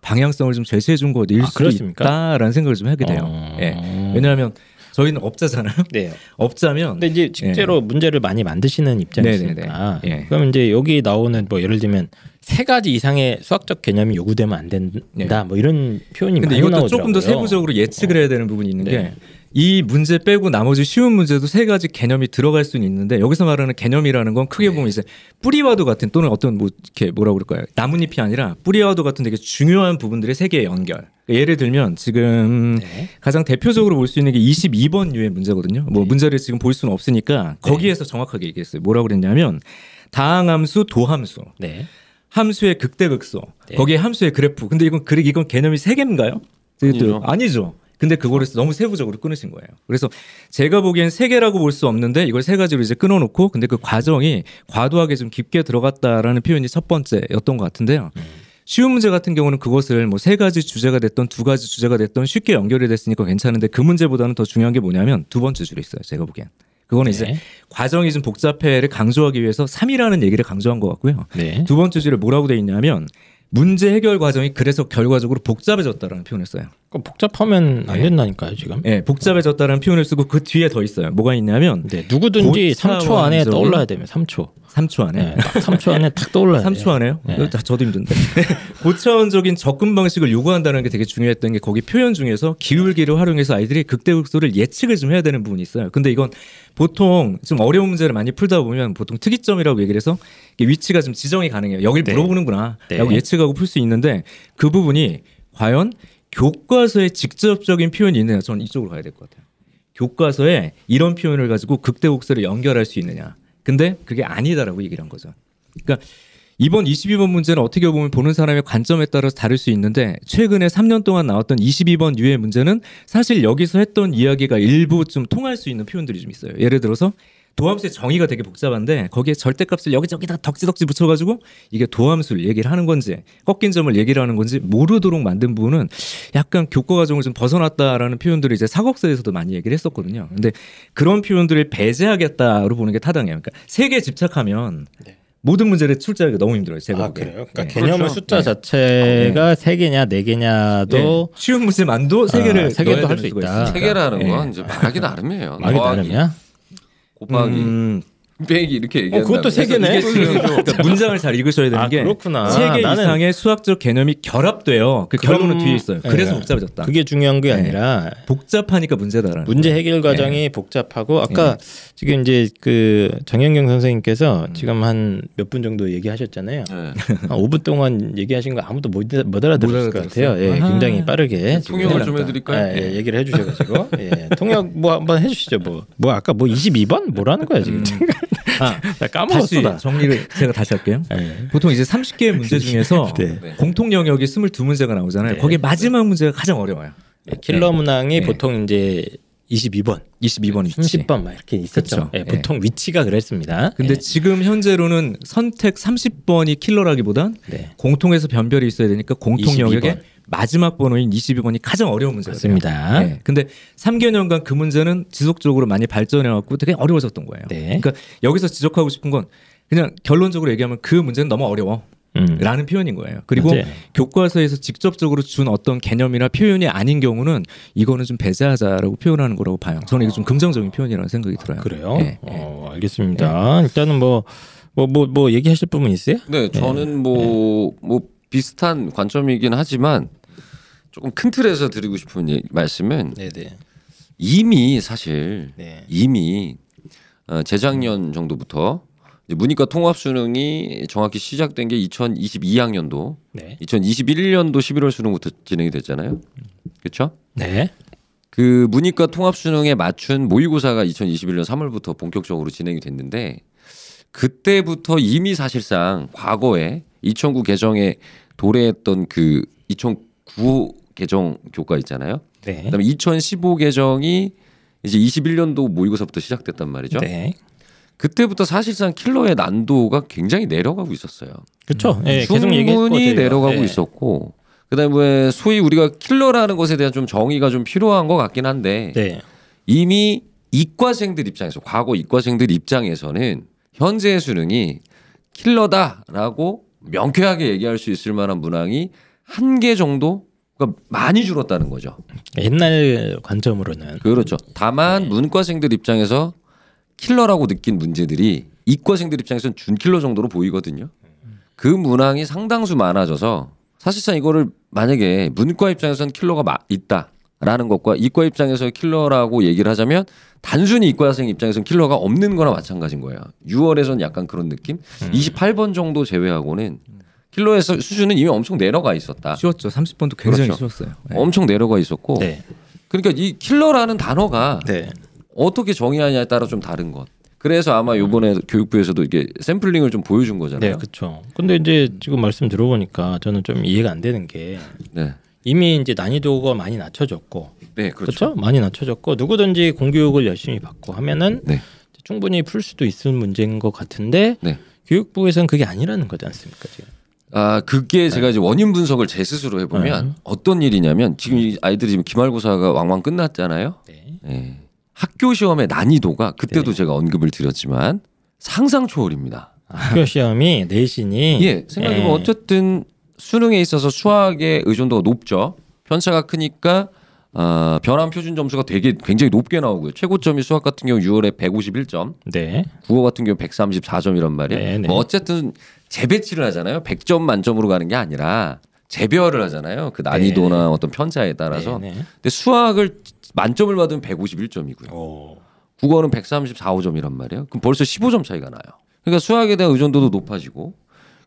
방향성을 좀 제시해 준 것일 아, 수도 그렇습니까? 있다라는 생각을 좀 하게 돼요. 어. 예. 왜냐하면 저희는 업자잖아요. 네. 업자면 근데 이제 실제로 문제를 많이 만드시는 입장이시니까 네네네. 예. 그럼 이제 여기 나오는 뭐 예를 들면 세 가지 이상의 수학적 개념이 요구되면 안 된다 네. 뭐 이런 표현이 근데 많이 이것도 나오더라고요. 조금 더 세부적으로 예측을 해야 되는 부분이 있는 네. 게 이 문제 빼고 나머지 쉬운 문제도 세 가지 개념이 들어갈 수는 있는데 여기서 말하는 개념이라는 건 크게 네. 보면 이제 뿌리와도 같은 또는 어떤 뭐 이렇게 뭐라 그럴까요 나뭇잎이 아니라 뿌리와도 같은 되게 중요한 부분들의 세 개의 연결 그러니까 예를 들면 지금 네. 가장 대표적으로 볼 수 있는 게 22번 유의 문제거든요 뭐 문제를 지금 볼 수는 없으니까 거기에서 정확하게 얘기했어요 뭐라고 그랬냐면 다항함수 도함수 네. 함수의 극대극소 네. 거기에 함수의 그래프 근데 이건 그래 이건 개념이 세 개인가요? 아니죠. 아니죠. 근데 그거를 너무 세부적으로 끊으신 거예요. 그래서 제가 보기엔 세 개라고 볼 수 없는데 이걸 세 가지로 이제 끊어놓고 근데 그 과정이 과도하게 좀 깊게 들어갔다라는 표현이 첫 번째였던 것 같은데요. 쉬운 문제 같은 경우는 그것을 뭐 세 가지 주제가 됐던 두 가지 주제가 됐던 쉽게 연결이 됐으니까 괜찮은데 그 문제보다는 더 중요한 게 뭐냐면 두 번째 줄에 있어요. 제가 보기엔. 그거는 이제 네. 과정이 좀 복잡해를 강조하기 위해서 3이라는 얘기를 강조한 것 같고요. 네. 두 번째 줄에 뭐라고 돼 있냐면 문제 해결 과정이 그래서 결과적으로 복잡해졌다라는 표현을 써요. 그 복잡하면 안 네. 된다니까요 지금. 예, 복잡해졌다라는 표현을 쓰고 그 뒤에 더 있어요. 뭐가 있냐면 네, 누구든지 고차 3초 안에 떠올라야 되면 3초. 3초 안에. 네, 딱 3초 안에 탁 떠올라야 돼요. 3초 안에요? 네. 저도 힘든데. 고차원적인 접근 방식을 요구한다는 게 되게 중요했던 게 거기 표현 중에서 기울기를 활용해서 아이들이 극대극소를 예측을 좀 해야 되는 부분이 있어요. 근데 이건 보통 좀 어려운 문제를 많이 풀다 보면 보통 특이점이라고 얘기를 해서 위치가 좀 지정이 가능해요. 여길 네. 물어보는구나. 네. 라고 예측하고 풀 수 있는데 그 부분이 과연 교과서에 직접적인 표현이 있느냐 저는 이쪽으로 가야 될 것 같아요. 교과서에 이런 표현을 가지고 극대곡소를 연결할 수 있느냐. 근데 그게 아니다라고 얘기를 한 거죠. 그러니까 이번 22번 문제는 어떻게 보면 보는 사람의 관점에 따라서 다를 수 있는데 최근에 3년 동안 나왔던 22번 유의 문제는 사실 여기서 했던 이야기가 일부 좀 통할 수 있는 표현들이 좀 있어요. 예를 들어서 도함수의 정의가 되게 복잡한데 거기에 절대값을 여기저기다 덕지덕지 붙여가지고 이게 도함수를 얘기를 하는 건지 꺾인 점을 얘기를 하는 건지 모르도록 만든 부분은 약간 교과 과정을 좀 벗어났다라는 표현들을 이제 사법서에서도 많이 얘기를 했었거든요. 근데 그런 표현들을 배제하겠다로 보는 게 타당해요. 그러니까 세계에 집착하면 모든 문제를 출제하기가 너무 힘들어요. 제가 아. 그래요? 그러니까 네. 개념의 그렇죠. 숫자 네. 자체가 세 개냐 네 개냐도 네. 쉬운 문제만도 세 개를 아, 세 개도 할수 되는 수가 있다. 세 개라는 네. 건 이제 말하기 나름이에요. 말이 더하기, 나름이야. 곱하기, 음, 빼기 이렇게 얘기한다. 그것도 세 개네. 지금 그러니까 문장을 잘 읽으셔야 되는 아, 게 그렇구나. 세개 나는- 이상의 수학적 개념이 결합돼요. 그 그럼- 결론은 뒤에 있어요. 그래서 네. 복잡해졌다. 그게 중요한 게 네. 아니라 복잡하니까 문제다라는. 문제. 해결 과정이 복잡하고 아까 지금 이제 그 정현경 선생님께서 지금 한 몇 분 정도 얘기하셨잖아요. 네. 한 5분 동안 얘기하신 거 아무도 못, 못 알아들었을 못 것 같아요. 예. 굉장히 빠르게 통역을 좀 해드릴까요? 예, 예, 얘기를 해주셔가지고 예, 통역 뭐 한번 해주시죠. 뭐, 뭐 아까 뭐 22번 뭐라는 거야 지금? 아, 나 까먹었어 다시 나. 정리를 제가 다시 할게요. 예. 보통 이제 30개의 문제 중에서 네. 네. 공통 영역이 22문제가 나오잖아요. 네. 거기 마지막 문제가 가장 어려워요. 예, 킬러 문항이 네. 보통 이제 22번, 22번 있지. 30번 막 이렇게 있었죠. 예, 예. 보통 위치가 그랬습니다. 근데 예. 지금 현재로는 선택 30번이 킬러라기보단 네. 공통에서 변별이 있어야 되니까 공통 22번. 영역의 마지막 번호인 22번이 가장 어려운 문제가. 맞습니다. 네. 근데 3개년간 그 문제는 지속적으로 많이 발전해 갖고 되게 어려워졌던 거예요. 네. 그러니까 여기서 지적하고 싶은 건 그냥 결론적으로 얘기하면 그 문제는 너무 어려워. 음. 라는 표현인 거예요. 그리고 맞아요. 교과서에서 직접적으로 준 어떤 개념이나 표현이 아닌 경우는 이거는 좀 배제하자라고 표현하는 거라고 봐요. 저는 이게 좀 긍정적인 표현이라는 생각이 들어요. 그래요? 네. 어, 알겠습니다. 일단은 뭐뭐 뭐 뭐 얘기하실 부분 있어요? 네, 저는 뭐뭐 비슷한 관점이긴 하지만 조금 큰 틀에서 드리고 싶은 예- 말씀은 네네. 이미 사실 네. 이미 어, 재작년 정도부터 문이과 통합 수능이 정확히 시작된 게 2022학년도, 네. 2021년도 11월 수능부터 진행이 됐잖아요. 그렇죠? 네. 그 문이과 통합 수능에 맞춘 모의고사가 2021년 3월부터 본격적으로 진행이 됐는데 그때부터 이미 사실상 과거에 2009 개정에 도래했던 그 2009 개정 교과 있잖아요. 네. 그다음에 2015 개정이 이제 21년도 모의고사부터 시작됐단 말이죠. 네. 그때부터 사실상 킬러의 난도가 굉장히 내려가고 있었어요. 그렇죠. 예, 계속 얘기했고 충분히. 내려가고 예. 있었고 그다음에 소위 우리가 킬러라는 것에 대한 좀 정의가 좀 필요한 것 같긴 한데 네. 이미 이과생들 입장에서 과거 이과생들 입장에서는 현재의 수능이 킬러다라고 명쾌하게 얘기할 수 있을 만한 문항이 한 개 정도가 많이 줄었다는 거죠. 옛날 관점으로는 그렇죠. 다만 문과생들 입장에서 킬러라고 느낀 문제들이 이과생들 입장에서는 준킬러 정도로 보이거든요. 그 문항이 상당수 많아져서 사실상 이거를 만약에 문과 입장에서는 킬러가 마- 있다 라는 것과 이과 입장에서 킬러라고 얘기를 하자면 단순히 이과생 입장에서는 킬러가 없는 거나 마찬가지인 거예요. 6월에서는 약간 그런 느낌? 28번 정도 제외하고는 킬러의 수- 수준은 이미 엄청 내려가 있었다. 쉬웠죠. 30번도 굉장히 그렇죠. 쉬웠어요. 네. 엄청 내려가 있었고 네. 그러니까 이 킬러라는 단어가 네. 어떻게 정의하냐에 따라 좀 다른 것. 그래서 아마 요번에 교육부에서도 이게 샘플링을 좀 보여준 네, 거잖아요. 그렇죠. 근데 이제 지금 말씀 들어보니까 저는 좀 이해가 안 되는 게 네. 이미 이제 난이도가 많이 낮춰졌고 네, 그렇죠? 그렇죠. 많이 낮춰졌고 누구든지 공교육을 열심히 받고 하면은 네. 충분히 풀 수도 있을 문제인 것 같은데 네. 교육부에서는 그게 아니라는 거지 않습니까 지금? 아, 그게 제가 이제 원인 분석을 제 스스로 해보면 네. 어떤 일이냐면 지금 이 아이들이 지금 기말고사가 왕왕 끝났잖아요. 네. 네. 학교 시험의 난이도가 그때도 네. 제가 언급을 드렸지만 상상 초월입니다. 학교 시험이 내신이 예, 생각해보면 예. 어쨌든 수능에 있어서 수학의 의존도가 높죠. 편차가 크니까 어, 변환 표준 점수가 되게 굉장히 높게 나오고요. 최고점이 수학 같은 경우 6월에 151점, 네. 국어 같은 경우 134점이란 말이에요. 네, 네. 뭐 어쨌든 재배치를 하잖아요. 100점 만점으로 가는 게 아니라 재별을 하잖아요. 그 난이도나 네. 어떤 편차에 따라서. 네, 네. 근데 수학을 만점을 받으면 151점이고요. 오. 국어는 134, 5점이란 말이에요. 그럼 벌써 15점 차이가 나요. 그러니까 수학에 대한 의존도도 높아지고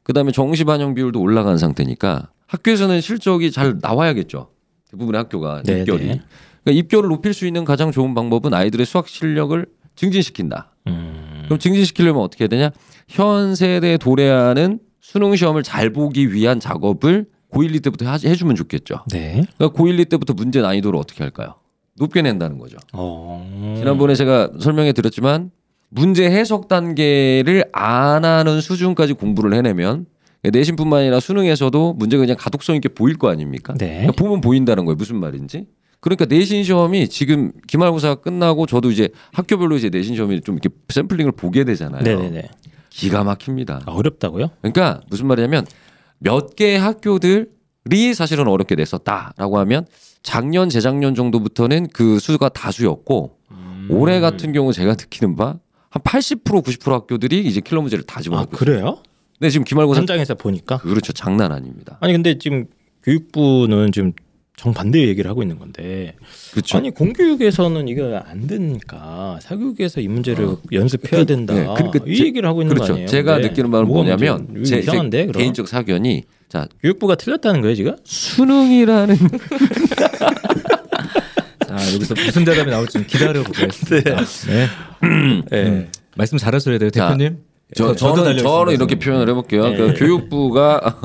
그다음에 정시 반영 비율도 올라간 상태니까 학교에서는 실적이 잘 나와야겠죠. 대부분의 학교가 네, 입결이. 네. 그러니까 입결을 높일 수 있는 가장 좋은 방법은 아이들의 수학 실력을 증진시킨다. 음. 그럼 증진시키려면 어떻게 해야 되냐? 현 세대에 도래하는 수능 시험을 잘 보기 위한 작업을 고1, 2 때부터 하- 해주면 좋겠죠. 네. 그러니까 고1, 2 때부터 문제 난이도를 어떻게 할까요? 높게 낸다는 거죠. 어. 지난번에 제가 설명해 드렸지만 문제 해석 단계를 안 하는 수준까지 공부를 해내면 내신뿐만 아니라 수능에서도 문제가 그냥 가독성 있게 보일 거 아닙니까? 네. 그러니까 보면 보인다는 거예요. 무슨 말인지. 그러니까 내신 시험이 지금 기말고사가 끝나고 저도 이제 학교별로 이제 내신 시험이 좀 이렇게 샘플링을 보게 되잖아요. 네네네. 기가 막힙니다. 아, 어렵다고요? 그러니까 무슨 말이냐면 몇 개의 학교들이 사실은 어렵게 냈었다라고 하면 작년 재작년 정도부터는 그 수가 다수였고 음. 올해 같은 경우 제가 느끼는 바 한 80% 90% 학교들이 이제 킬러 문제를 다아 집어넣고 있어요. 그래요? 근데 지금 기말고사 현장에서 보니까 그렇죠 장난 아닙니다. 아니 근데 지금 교육부는 지금 정반대 얘기를 하고 있는 건데 그렇죠. 아니 공교육에서는 이거 안 되니까 사교육에서 이 문제를 연습해야 된다 네, 그러니까 이 제- 얘기를 하고 있는 그렇죠. 거 아니에요? 제가 느끼는 바는 뭐냐면 제, 제 이상한데 그럼 개인적 사견이 자 교육부가 틀렸다는 거예요 지금? 수능이라는 자 여기서 무슨 대답이 나올지 좀 기다려 보겠습니다. 네. 네. 말씀 잘하셔야 돼요, 자, 대표님. 저, 저도 저는 저는 이렇게. 표현을 해볼게요. 네. 그 교육부가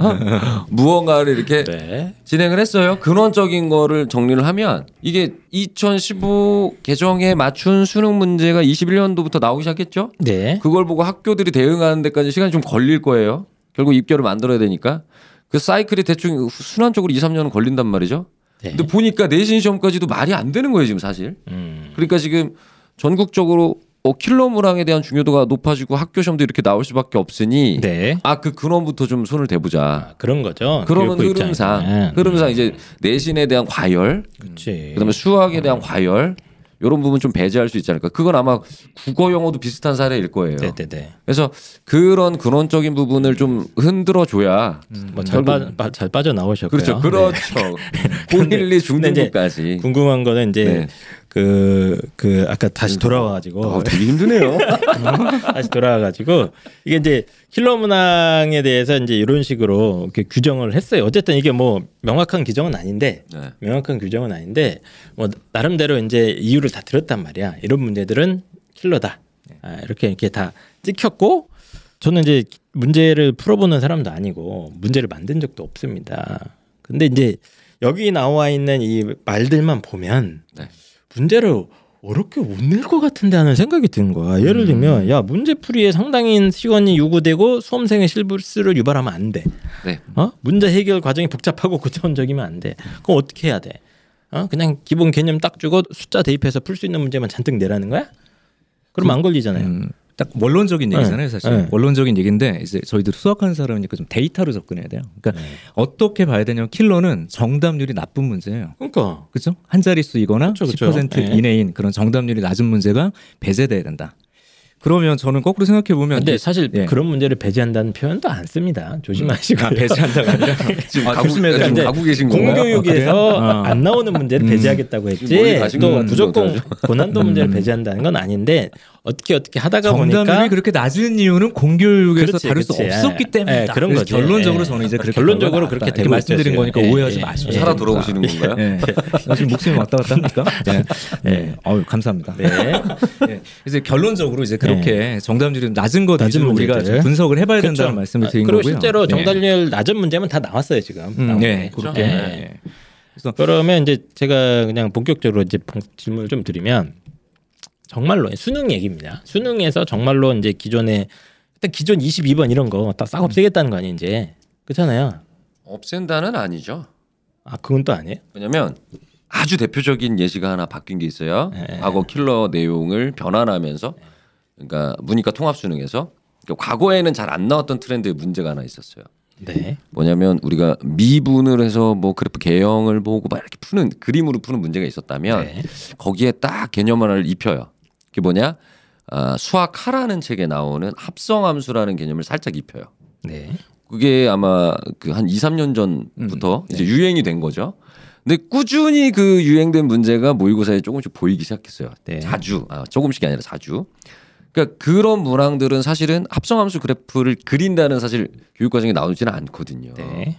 무언가를 이렇게 네. 진행을 했어요. 근원적인 거를 정리를 하면 이게 2015 개정에 맞춘 수능 문제가 21년도부터 나오기 시작했죠. 네. 그걸 보고 학교들이 대응하는 데까지 시간이 좀 걸릴 거예요. 결국 입결을 만들어야 되니까 그 사이클이 대충 순환적으로 2, 3년은 걸린단 말이죠. 네. 근데 보니까 내신 시험까지도 말이 안 되는 거예요, 지금 사실. 음. 그러니까 지금 전국적으로 어, 킬러 물항에 대한 중요도가 높아지고 학교 시험도 이렇게 나올 수밖에 없으니 네. 아그 근원부터 좀 손을 대보자. 아, 그런 거죠. 그러면 흐름상 입장에서는. 흐름상 이제 내신에 대한 과열, 그렇지. 그다음에 수학에 대한 과열, 이런 부분 좀 배제할 수 있지 않을까. 그건 아마 국어 영어도 비슷한 사례일 거예요. 네네네. 그래서 그런 근원적인 부분을 좀 흔들어 줘야 뭐잘 빠, 잘 빠져 나오셨고요. 그렇죠. 그렇죠. 고일리 중등부까지. 궁금한 거는 이제 네. 그, 그, 아까 다시 돌아와가지고. 아, 되게 힘드네요. 다시 돌아와가지고. 이게 이제 킬러 문항에 대해서 이제 이런 식으로 이렇게 규정을 했어요. 어쨌든 이게 뭐 명확한 규정은 아닌데, 네. 명확한 규정은 아닌데, 뭐 나름대로 이제 이유를 다 들었단 말이야. 이런 문제들은 킬러다. 아, 이렇게 이렇게 다 찍혔고, 저는 이제 문제를 풀어보는 사람도 아니고, 문제를 만든 적도 없습니다. 근데 이제 여기 나와 있는 이 말들만 보면, 네. 문제를 어렵게 못 낼 것 같은데 하는 생각이 드는 거야. 예를 들면 야 문제 풀이에 상당히 시간이 요구되고 수험생의 실수를 유발하면 안 돼. 네. 어? 문제 해결 과정이 복잡하고 고차원적이면 안 돼. 그럼 어떻게 해야 돼? 어? 그냥 기본 개념 딱 주고 숫자 대입해서 풀 수 있는 문제만 잔뜩 내라는 거야? 그럼 안 걸리잖아요. 음, 딱 원론적인 얘기잖아요, 네. 사실. 네. 원론적인 얘기인데 이제 저희들 수학하는 사람이니까 좀 데이터로 접근해야 돼요. 그러니까 네. 어떻게 봐야 되냐면 킬러는 정답률이 나쁜 문제예요. 그러니까 그렇죠? 한 자릿수이거나 그쵸, 그쵸. 10% 네. 이내인 그런 정답률이 낮은 문제가 배제돼야 된다. 그러면 저는 거꾸로 생각해 보면 근데 사실 예. 그런 문제를 배제한다는 표현도 안 씁니다. 조심하시고. 아, 배제한다가 아니라 지금 아, 가고, 조심해야 지금 되는데. 가고 계신 건가요? 공교육에서 아, 그래요? 안 나오는 문제를 음. 배제하겠다고 했지 또 무조건? 고난도 문제를 배제한다는 건 아닌데 어떻게 어떻게 하다가 정답률이 보니까 그렇게 낮은 이유는 공교육에서 그렇지, 다룰 수 그렇지. 없었기 예. 때문이다. 예, 그런 거죠. 결론적으로 예. 저는 이제 그렇게 결론적으로 그렇게 되고 말씀드린 있었어요. 거니까 예, 오해하지 예, 마시고 예. 살아 돌아오시는 건가요? 예. 나 지금 목숨이 왔다 갔다 합니까? 네. 네. 어유 감사합니다. 네. 예. 이제 결론적으로 이제 그렇게 정답률이 낮은 것 낮은 우리가 분석을 해봐야 그렇죠. 된다는 말씀을 드린 그리고 거고요. 실제로 네. 정답률 낮은 문제면 다 나왔어요 지금. 음, 네, 거. 그렇게. 예. 네. 그래서 그러면 이제 제가 그냥 본격적으로 이제 본- 질문을 좀 드리면 정말로 수능 얘기입니다. 수능에서 정말로 이제 기존에 일단 기존 22번 이런 거 다 싹 없애겠다는 거 아니에요 이제 그렇잖아요. 없앤다는 아니죠. 아 그건 또 아니에요? 왜냐면 아주 대표적인 예시가 하나 바뀐 게 있어요. 네. 과거 킬러 내용을 변환하면서 그러니까 문이과 통합 수능에서 그러니까 과거에는 잘 안 나왔던 트렌드의 문제가 하나 있었어요. 네. 뭐냐면 우리가 미분을 해서 뭐 그래프 개형을 보고 막 이렇게 푸는 그림으로 푸는 문제가 있었다면 네. 거기에 딱 개념 하나를 입혀요. 그게 뭐냐? 아, 수학하라는 책에 나오는 합성함수라는 개념을 살짝 입혀요. 네. 그게 아마 그 한 2, 3년 전부터 이제 유행이 된 거죠. 근데 꾸준히 그 유행된 문제가 모의고사에 조금씩 보이기 시작했어요. 네. 자주, 아, 조금씩이 아니라 자주. 그러니까 그런 문항들은 사실은 합성함수 그래프를 그린다는 사실 교육 과정에 나오지는 않거든요. 네.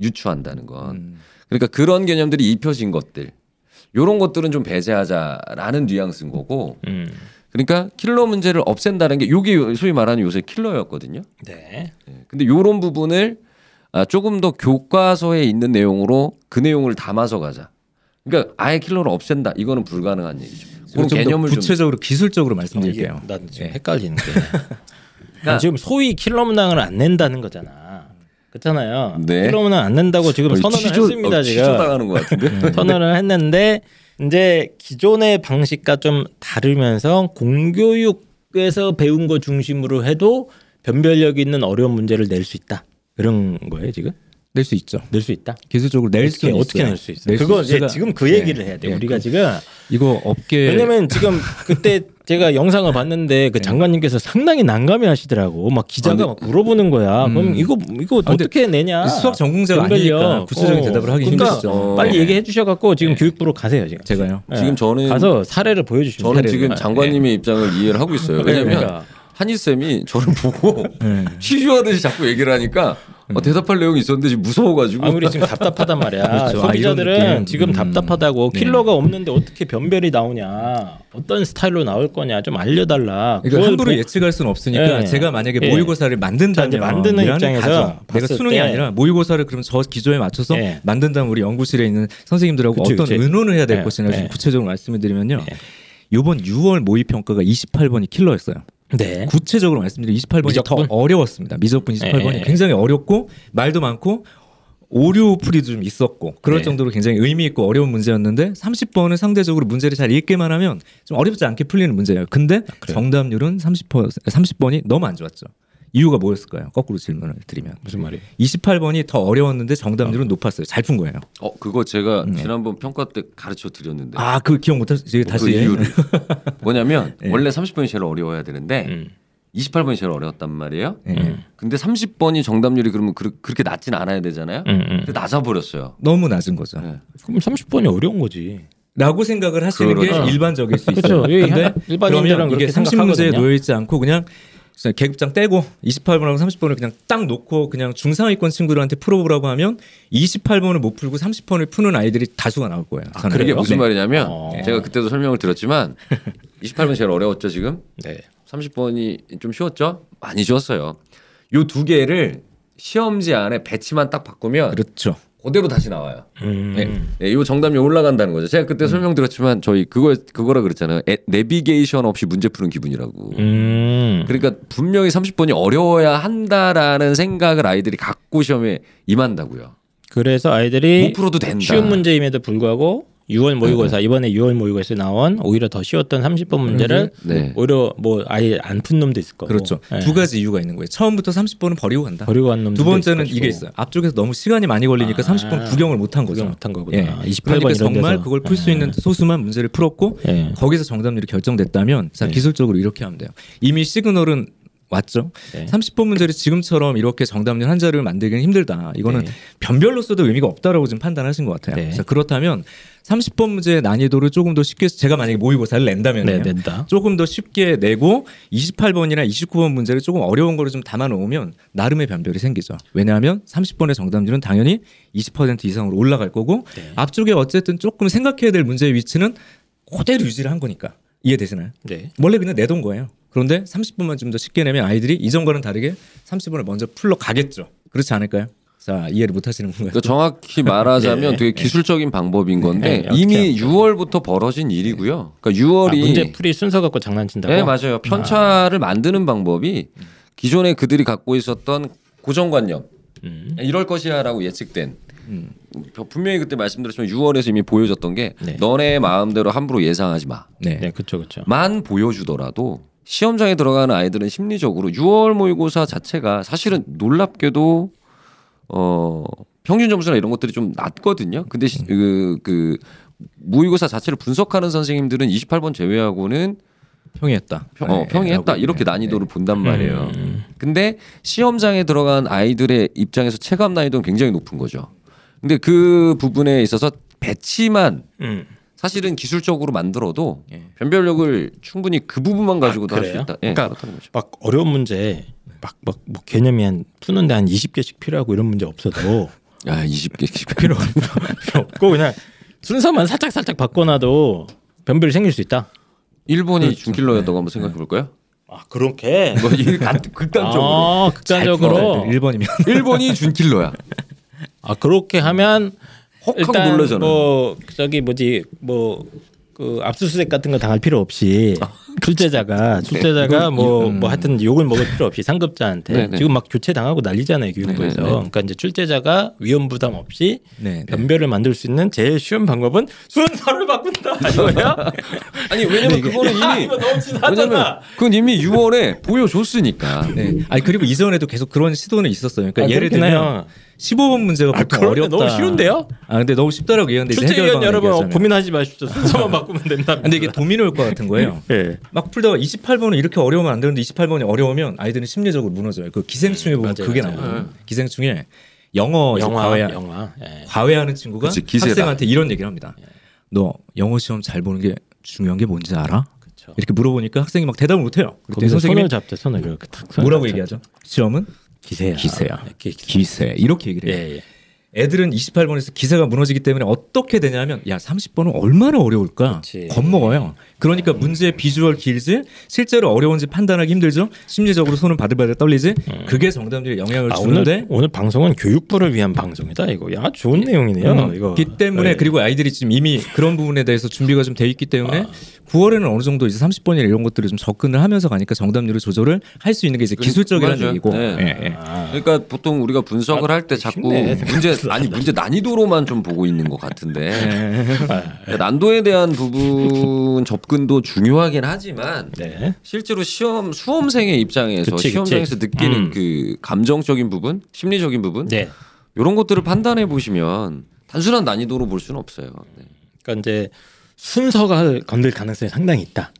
유추한다는 건. 음. 그러니까 그런 개념들이 입혀진 것들, 요런 것들은 좀 배제하자라는 뉘앙스인 거고. 음. 그러니까 킬러 문제를 없앤다는 게 요게 소위 말하는 요새 킬러였거든요. 네. 예. 근데 요런 부분을 아, 조금 더 교과서에 있는 내용으로 그 내용을 담아서 가자. 그러니까 아예 킬러를 없앤다. 이거는 불가능한 얘기죠. 그런 개념을 좀 구체적으로 기술적으로 이게 말씀드릴게요. 난 지금 예. 헷갈리는 게난 지금 소위 킬러 문항을 안 낸다는 거잖아. 그렇잖아요. 네. 문항 안 낸다고 지금 선언을 취조- 했습니다 어, 지금. 취조당하는 것 같은데. 선언을 했는데 이제 기존의 방식과 좀 다르면서 공교육에서 배운 거 중심으로 해도 변별력 있는 어려운 문제를 낼 수 있다. 그런 거예요 지금? 낼 수 있죠. 낼 수 있다. 기술적으로 낼 수 어떻게 낼 수? 낼수 그거. 이제 지금 그 예. 얘기를 해야 돼. 예, 우리가 그- 지금 이거 업계 왜냐면 지금 그때 제가 영상을 봤는데 그 장관님께서 상당히 난감해 하시더라고. 막 기자가 아, 막 물어보는 거야. 음. 그럼 이거 이거 아, 어떻게 내냐? 수학 전공자가. 아니니까 구체적인 대답을 하기 그러니까 힘드시죠. 빨리 어. 얘기해 주셔 갖고 지금 교육부로 가세요, 지금. 제가요. 예. 지금 저는 가서 사례를 보여주시면 저는 사례를. 지금 예. 장관님의 입장을 이해를 하고 있어요. 네, 왜냐면 그러니까. 한희 쌤이 저를 보고 네. 취조하듯이 자꾸 얘기를 하니까 어, 대답할 내용이 있었는데 지금 무서워가지고. 아무리 지금 답답하단 말이야. 그렇죠. 소비자들은 아, 이런 느낌. 지금 음. 답답하다고 네. 킬러가 없는데 어떻게 변별이 나오냐? 어떤 스타일로 나올 거냐? 좀 알려달라. 이거 그걸 함부로 보- 예측할 수는 없으니까 예. 제가 만약에 예. 모의고사를 만든다면 만드는 입장에서. 내가 수능이 때 아니라 모의고사를 그럼 저 기조에 맞춰서 예. 만든다면 우리 연구실에 있는 선생님들하고 그치, 어떤 그치. 의논을 해야 될 예. 것이냐 좀 예. 구체적으로 말씀을 드리면요. 예. 이번 6월 모의 평가가 28번이 킬러였어요. 네. 구체적으로 말씀드리면 28번이 미적분? 더 어려웠습니다. 미적분 28번이 예. 굉장히 어렵고 말도 많고 오류 풀이도 좀 있었고 그럴 네. 정도로 굉장히 의미 있고 어려운 문제였는데 30번은 상대적으로 문제를 잘 읽기만 하면 좀 어렵지 않게 풀리는 문제예요. 근데 그래요? 정답률은 30% 30번이 너무 안 좋았죠. 이유가 뭐였을까요? 거꾸로 질문을 드리면 무슨 말이에요? 28번이 더 어려웠는데 정답률은 높았어요. 잘 푼 거예요. 어 그거 제가 네. 지난번 평가 때 가르쳐 드렸는데 아, 그 기억 못하시죠? 그 다시 이유를 뭐냐면 네. 원래 30번이 제일 어려워야 되는데 음. 28번이 제일 어려웠단 말이에요. 예. 근데 30번이 정답률이 그러면 그, 렇게 낮진 않아야 되잖아요. 음, 음. 근데 낮아버렸어요. 너무 낮은 거죠. 네. 그럼 30번이 어려운 거지. 라고 생각을 하시는 그렇죠. 게 일반적일 수 있어요. 그렇죠. 예, 근데 일반인들은 그러면 이게 그렇게 30문제에 생각하거든요. 놓여 있지 않고 그냥 계급장 떼고 28번하고 30번을 그냥 딱 놓고 그냥 중상위권 친구들한테 풀어보라고 하면 28번을 못 풀고 30번을 푸는 아이들이 다수가 나올 거예요. 아. 그게 그래요? 무슨 네. 말이냐면 어. 제가 그때도 설명을 드렸지만 28번 제일 어려웠죠 지금. 네. 30번이 좀 쉬웠죠? 많이 쉬웠어요. 요 두 개를 시험지 안에 배치만 딱 바꾸면 그렇죠. 그대로 다시 나와요. 음. 네. 네, 이 정답률 올라간다는 거죠. 제가 그때 설명드렸지만 저희 그거 그거라 그랬잖아요. 에, 내비게이션 없이 문제 푸는 기분이라고. 음. 그러니까 분명히 30번이 어려워야 한다라는 생각을 아이들이 갖고 시험에 임한다고요. 그래서 아이들이 못 풀어도 된다. 쉬운 문제임에도 불구하고 6월 모의고사 이번에 6월 모의고사에 나온 오히려 더 쉬웠던 30번 문제를 네. 오히려 뭐 아예 안 푼 놈도 있을 거고 그렇죠. 네. 두 가지 이유가 있는 거예요. 처음부터 30번은 버리고 간다. 버리고 간 놈도 두 번째는 이게. 있어요. 앞쪽에서 너무 시간이 많이 걸리니까 아, 30번 구경을 못 한 거죠. 못한 거구나. 예. 28번 그러니까 정말 데서. 그걸 풀 수 있는 소수만 문제를 풀었고 예. 거기서 정답률이 결정됐다면 자 네. 기술적으로 이렇게 하면 돼요. 이미 시그널은 왔죠. 네. 30번 문제를 지금처럼 이렇게 정답률 한 자리를 만들기는 힘들다. 이거는 네. 변별로서도 의미가 없다라고 지금 판단하신 것 같아요. 네. 자, 그렇다면 30번 문제의 난이도를 조금 더 쉽게 제가 만약에 모의고사를 낸다면 네, 낸다. 조금 더 쉽게 내고 28번이나 29번 문제를 조금 어려운 거를 좀 담아 놓으면 나름의 변별이 생기죠. 왜냐하면 30번의 정답률은 당연히 20% 이상으로 올라갈 거고 네. 앞쪽에 어쨌든 조금 생각해야 될 문제의 위치는 그대로 유지를 한 거니까 이해되시나요? 네. 원래 그냥 내던 거예요. 그런데 30분만 좀 더 쉽게 내면 아이들이 이전과는 다르게 30분을 먼저 풀러 가겠죠. 그렇지 않을까요? 자 이해를 못 하시는 건가요? 그러니까 정확히 말하자면 네. 되게 기술적인 방법인 건데 네, 이미 어떻게 6월부터 벌어진 일이고요. 그러니까 아, 6월이 문제 풀이 순서 갖고 장난친다고? 네 맞아요. 편차를 만드는 방법이 기존에 그들이 갖고 있었던 고정관념 음. 이럴 것이야라고 예측된 음. 분명히 그때 말씀드렸지만 6월에서 이미 보여줬던 게 네. 너네 마음대로 함부로 예상하지 마. 네. 네, 그렇죠, 그렇죠. 만 보여주더라도 시험장에 들어가는 아이들은 심리적으로 6월 모의고사 자체가 사실은 놀랍게도 어 평균 점수나 이런 것들이 좀 낮거든요. 근데 시- 그, 그 모의고사 자체를 분석하는 선생님들은 28번 제외하고는 평이했다. 평, 어, 네, 평이했다 이렇게 네. 난이도를 본단 말이에요. 음. 근데 시험장에 들어간 아이들의 입장에서 체감 난이도는 굉장히 높은 거죠. 근데 그 부분에 있어서 배치만 음. 사실은 기술적으로 만들어도 예. 변별력을 충분히 그 부분만 가지고도 할수 그래요? 있다. 예, 그러니까. 막 어려운 문제 막 막 뭐 개념이 한 푸는데 한 20개씩 필요하고 이런 문제 없어도. 야, 20개씩 필요 필요 없고 그냥 순서만 살짝 살짝 바꿔놔도 변별이 생길 수 있다. 일본이 준킬러였다고 한번 생각해 볼까요? 아 그렇게? 뭐 극단적으로. 아, 극단적으로. 1번이면. 일본이 준킬러야. 아 그렇게 하면 일단 놀라잖아. 뭐 저기 뭐지 뭐 그 압수수색 같은 거 당할 필요 없이 출제자가 출제자가 뭐뭐 하여튼 욕을 먹을 필요 없이 상급자한테 네, 네. 지금 막 교체 당하고 난리잖아요 교육부에서 네, 네. 그러니까 이제 출제자가 위험 부담 없이 네, 네. 변별을 만들 수 있는 제일 쉬운 방법은 순서를 바꾼다 이거야 아니 왜냐면 그거는 이미 이거 너무 왜냐면 그건 이미 6월에 보여줬으니까. 네. 아니 그리고 이전에도 계속 그런 시도는 있었어요. 그러니까 아, 예를 들면 해요. 15번 문제가 아, 보통 어렵다. 너무 쉬운데요? 아 근데 너무 얘기하는데 이제 해결 출제위원 방안 여러분 얘기하잖아요. 고민하지 마십시오 순서만 바꾸면 된다 근데 이게 도미노 효과 같은 거예요. 예. 막 풀다가 28번은 이렇게 어려우면 안 되는데 28번이 어려우면 아이들은 심리적으로 무너져요. 그 기생충에 보면 맞아요, 그게. 나와요. 기생충에 영어 영화 과외 영화 예. 과외하는 친구가 그치. 학생한테 이런 얘기를 합니다. 너 영어 시험 잘 보는 게 중요한 게 뭔지 알아? 그쵸. 이렇게 물어보니까 학생이 막 대답을 못 해요. 그때 선생님이 손을 잡대 손을 이렇게 탁 손을 뭐라고 잡- 얘기하죠? 시험은 기세야 기세야. 네, 기- 기세. 기세 이렇게 얘기를 해요. 예, 예. 애들은 28번에서 기세가 무너지기 때문에 어떻게 되냐면 야 30번은 얼마나 어려울까 그치. 겁먹어요. 그러니까 문제 비주얼 길지 실제로 어려운지 판단하기 힘들죠. 심리적으로 손은 바들바들 떨리지. 그게 정답률에 영향을 아, 주는데 오늘 오늘 방송은 교육부를 위한 방송이다 이거. 야 좋은 내용이네요. 음, 이거. 기 때문에 네. 그리고 아이들이 지금 이미 그런 부분에 대해서 준비가 좀 돼 있기 때문에 아. 9월에는 어느 정도 이제 30번이나 이런 것들을 좀 접근을 하면서 가니까 정답률을 조절을 할 수 있는 게 이제 그- 기술적이라는. 얘기고. 네. 예, 예. 아, 그러니까 보통 우리가 분석을 아, 할때 자꾸 쉽네. 문제 아니 문제 난이도로만 좀 보고 있는 것 같은데 예. 난도에 대한 부분 접 근도 중요하긴 하지만 네. 실제로 시험 수험생의 입장에서 그치, 그치. 시험장에서 느끼는 음. 그 감정적인 부분, 심리적인 부분 네. 이런 것들을 판단해 보시면 단순한 난이도로 볼 수는 없어요. 네. 그러니까 이제 순서가 건들 가능성이 상당히 있다.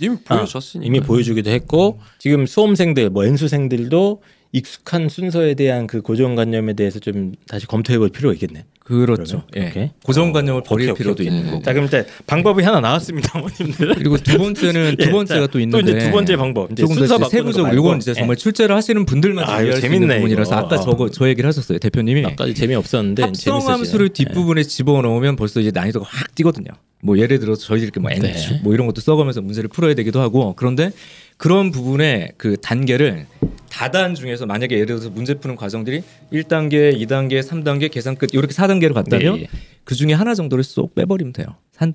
이미 보여줬으니까. 이미 보여주기도 했고 지금 수험생들 뭐 N수생들도 익숙한 순서에 대한 그 고정관념에 대해서 좀 다시 검토해 볼 필요가 있겠네. 그렇죠. 예. 오케이. 고정관념을 버릴 오케이, 필요도 오케이, 있는. 거고. 자 그럼 이제 방법이 하나 나왔습니다, 어머님들. 그리고 두 번째는 두 예, 번째가 자, 또 있는데 또 이제 두 번째 방법. 이제 조금 더 세부적으로. 이건 이제 예. 정말 출제를 하시는 분들만 아유, 이해할 수 있는 재밌네, 부분이라서. 아까 저거 저 얘기를 하셨어요 대표님이 아까 재미 없었는데 합성 함수를 뒷부분에 집어넣으면 벌써 이제 난이도가 확 뛰거든요. 뭐 예를 들어서 저희들 이렇게 뭐 네. N축 뭐 이런 것도 써가면서 문제를 풀어야 되기도 하고 그런데 그런 부분에 그 단계를 다단 중에서 만약에 예를 들어서 문제 푸는 과정들이 1단계, 2단계, 3단계 계산 끝 이렇게 4단계로 갔다면 네, 예. 그 중에 하나 정도를 쏙 빼버리면 돼요. 한,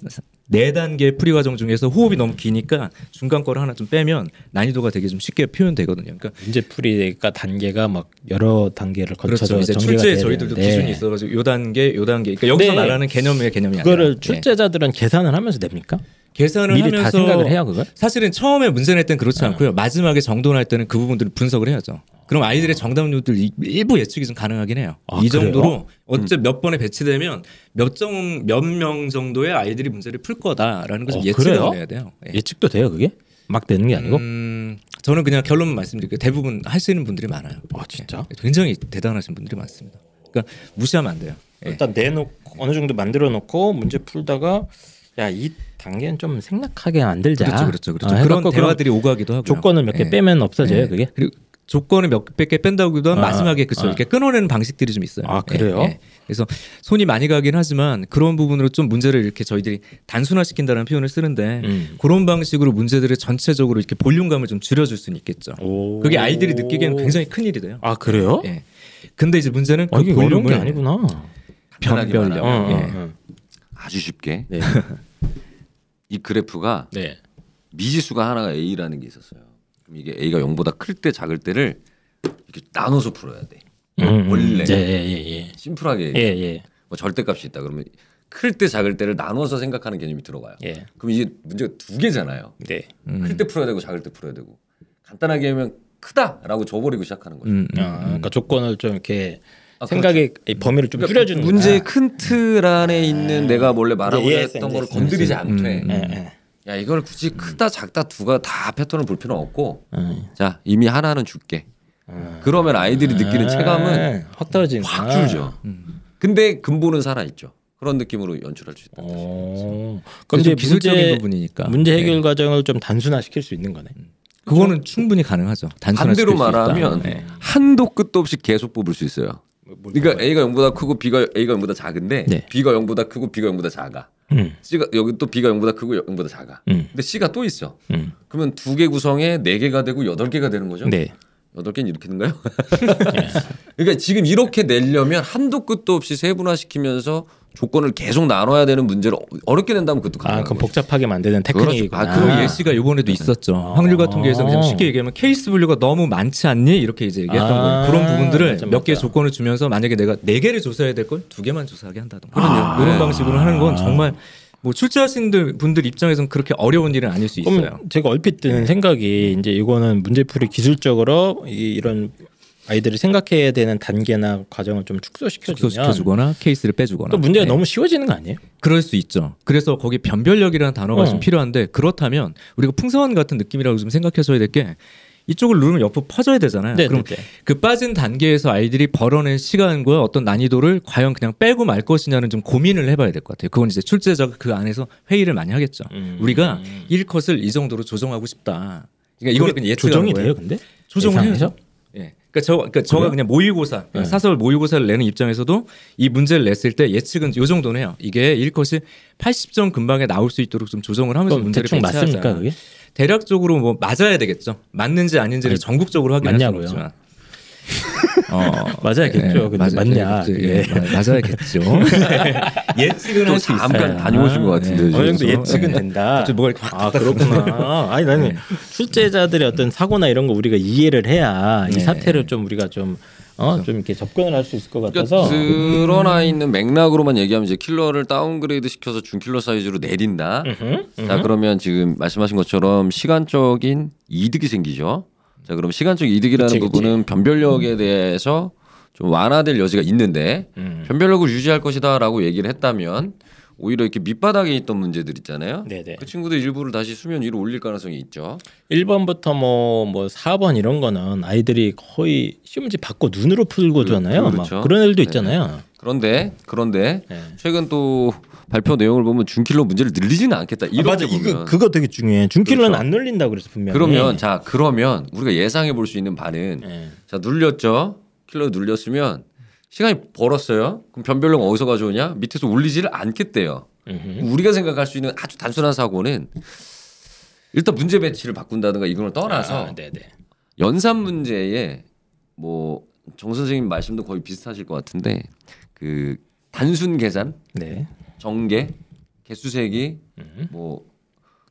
네 단계 풀이 과정 중에서 호흡이 너무 기니까 중간 거를 하나 좀 빼면 난이도가 되게 좀 쉽게 표현되거든요. 그러니까 문제 풀이가 단계가 막 여러 단계를 거쳐서 그렇죠. 이제 돼야 저희들도 되는데 기준이 있어가지고 요 단계, 요 단계. 그러니까 여기서 네. 말하는 개념의 개념이 그거를 아니라 네. 출제자들은 계산을 하면서 냅니까? 계산을 미리 하면서 다 생각을 해요 그걸? 사실은 처음에 문제 낼 땐 그렇지 않고요. 마지막에 정돈할 때는 그 부분들을 분석을 해야죠. 그럼 아이들의 정답률들 이- 일부 예측이 좀 가능하긴 해요. 아, 이 그래요? 정도로 어째 몇 번에 배치되면 몇정몇 명 정도의 아이들이 문제를 풀 거다라는 것을 어, 예측을 그래요? 해야 돼요. 예. 예측도 돼요 그게? 막 되는 게 아니고? 음, 저는 그냥 결론만 말씀드릴게요. 대부분 하시는 분들이 많아요. 아 진짜? 예. 굉장히 대단하신 분들이 많습니다. 그러니까 무시하면 안 돼요. 예. 일단 내놓고 어느 정도 만들어 놓고 문제 풀다가 야 이 단계는 좀 생략하게 만들자. 그렇죠, 그렇죠, 그렇죠. 아, 그런 대화들이 오가기도 하고요. 조건을 몇개 예. 빼면 없어져요 예. 그게? 그리고 조건을 몇개 뺀다고도 하면 아, 마지막에 그쵸 아. 이렇게 끊어내는 방식들이 좀 있어요. 아, 그래요? 예, 예. 그래서 손이 많이 가긴 하지만 그런 부분으로 좀 문제를 이렇게 저희들이 단순화시킨다는 표현을 쓰는데 음. 그런 방식으로 문제들을 전체적으로 이렇게 볼륨감을 좀 줄여줄 수는 있겠죠. 오. 그게 아이들이 느끼기에는 굉장히 큰 일이 돼요. 아 그래요? 예. 근데 이제 문제는 아, 그 이게 어려운 게 볼륨을 아니구나. 변별력. 말하면 어, 예. 어, 어. 아주 쉽게 네. 이 그래프가 네. 미지수가 하나가 A라는 게 있었어요. 그럼 이게 A가 0보다 클 때 작을 때를 이렇게 나눠서 풀어야 돼. 음, 원래. 네, 예, 예, 심플하게 예, 예, 뭐 절대값이 있다 그러면 클 때 작을 때를 나눠서 생각하는 개념이 들어가요. 예, 그럼 이게 문제가 두 개잖아요. 네. 음. 클때 풀어야 되고 작을 때 풀어야 되고 간단하게 하면 크다라고 줘버리고 시작하는 거죠. 음, 음, 아, 그러니까 조건을 좀 이렇게 아, 생각의 이 범위를 좀 그러니까 줄여주는 문제의. 큰 틀 안에 있는 내가 원래 말하고자 이해했어, 했던 이제 거를 이해했어. 건드리지 않되 음, 예, 예. 야 이걸 굳이 크다 작다 두가 다 패턴을 볼 필요는 없고 음. 자 이미 하나는 줄게 그러면 아이들이 느끼는 아, 체감은 확 떨어지는 확 줄죠 근데 근본은 살아있죠 그런 느낌으로 연출할 수 있다 오. 그럼 이제 기술적인 문제 부분이니까 문제 해결 네. 과정을 좀 단순화시킬 수 있는 거네. 그거는 충분히 가능하죠. 단순화시킬 반대로. 말하면 네. 한도 끝도 없이 계속 뽑을 수 있어요 그러니까 A가 0보다 크고 B가 A가 0보다 작은데 네. B가 0보다 크고 B가 0보다 작아 음, C가 여기 또 B가 0보다 크고 0보다 작아 음, 근데 C가 또 있어 음. 그러면 두 개 구성에 네 개가 되고 여덟 개가 되는 거죠 네. 여덟 개는 이렇게 된가요? 그러니까 지금 이렇게 내려면 한도 끝도 없이 세분화시키면서 조건을 계속 나눠야 되는 문제를 어- 어렵게 낸다면 그것도 아, 그럼 거죠. 복잡하게 만드는 테크닉이구나. 아, 그런 아. 예시가 이번에도 있었죠. 아. 확률 같은 경우에서 그냥 쉽게 얘기하면 케이스 분류가 너무 많지 않니 이렇게 이제 얘기했던 아, 거예요. 그런 부분들을 맞아, 몇개 맞아. 조건을 주면서 만약에 내가 네 개를 조사해야 될 걸 두 개만 조사하게 한다던가 그럼요. 이런 네. 방식으로 하는 건 정말 뭐 출제하신 분들 입장에서는 그렇게 어려운 일은 아닐 수 있어요. 제가 얼핏 드는 생각이 이제 이거는 문제풀이 기술적으로 이, 이런 아이들이 생각해야 되는 단계나 과정을 좀 축소시켜주면 축소시켜주거나 케이스를 빼주거나 또 문제가 네. 너무 쉬워지는 거 아니에요? 그럴 수 있죠. 그래서 거기 변별력이라는 단어가 어. 좀 필요한데 그렇다면 우리가 풍성한 같은 느낌이라고 좀 생각하셔야 될 게 이쪽을 누르면 옆으로 퍼져야 되잖아요. 네, 그럼 네, 네. 그 빠진 단계에서 아이들이 벌어낸 시간과 어떤 난이도를 과연 그냥 빼고 말 것이냐는 좀 고민을 해봐야 될 것 같아요. 그건 이제 출제자가 그 안에서 회의를 많이 하겠죠. 음. 우리가 1컷을 이 정도로 조정하고 싶다. 그러니까 이거는 예측하는 조정이. 돼요, 근데 조정을 예상해서? 그러니까 저 그러니까 저가? 그냥 모의고사 네. 사설 모의고사를 내는 입장에서도 이 문제를 냈을 때 예측은 요 정도는 해요. 이게 1컷이 80점 근방에 나올 수 있도록 좀 조정을 하면서 문제를 대충. 맞습니까 그게? 대략적으로 뭐 맞아야 되겠죠. 맞는지 아닌지를 아니, 전국적으로 확인할 수는? 없지만. 어, 맞아야겠죠. 근데 맞냐, 그렇죠. 그게. 예, 마- 맞아야겠죠. 예측은 좀할수 있어요. 잠깐 다녀오신 것 같은데 어느 정도. 예측은 된다. 뭐가 이렇게 확아 그렇구나. 아니 나는 출제자들의 어떤 사고나 이런 거 우리가 이해를 해야 이 네. 사태를 좀 우리가 좀 어, 좀 이렇게 접근을 할 수 있을 것 그러니까 같아서 드러나 있는 맥락으로만 얘기하면 이제 킬러를 downgrade 시켜서 준킬러 사이즈로 내린다. 음흠, 자 음흠. 그러면 지금 말씀하신 것처럼 시간적인 이득이 생기죠. 자 그럼 시간적 이득이라는 그치, 그치. 부분은 변별력에 대해서 좀 완화될 여지가 있는데 음. 변별력을 유지할 것이다라고 얘기를 했다면 오히려 이렇게 밑바닥에 있던 문제들 있잖아요. 네네. 그 친구들 일부를 다시 수면 위로 올릴 가능성이 있죠. 1번부터 뭐, 뭐 4번 이런 거는 아이들이 거의 시험 문제 받고 눈으로 풀고잖아요. 그- 그렇죠. 막 그런 애들도 네. 있잖아요. 그런데 그런데 네. 최근 또 발표 내용을 보면 준킬러 문제를 늘리지는 않겠다. 아, 이렇게 맞아. 보면 이거 그거 되게 중요해. 중킬러는 그렇죠. 안 늘린다고 그래서 분명히. 그러면 자 그러면 우리가 예상해 볼 수 있는 바는 예. 자 눌렸죠. 킬러 눌렸으면 시간이 벌었어요. 그럼 변별력 어디서 가져오냐? 밑에서 올리지를 않겠대요. 음흠. 우리가 생각할 수 있는 아주 단순한 사고는 일단 문제 배치를 바꾼다든가 이걸 떠나서 아, 네네. 연산 문제에 뭐 정 선생님 말씀도 거의 비슷하실 것 같은데 그 단순 계산, 네. 정계, 개수 세기 음. 뭐,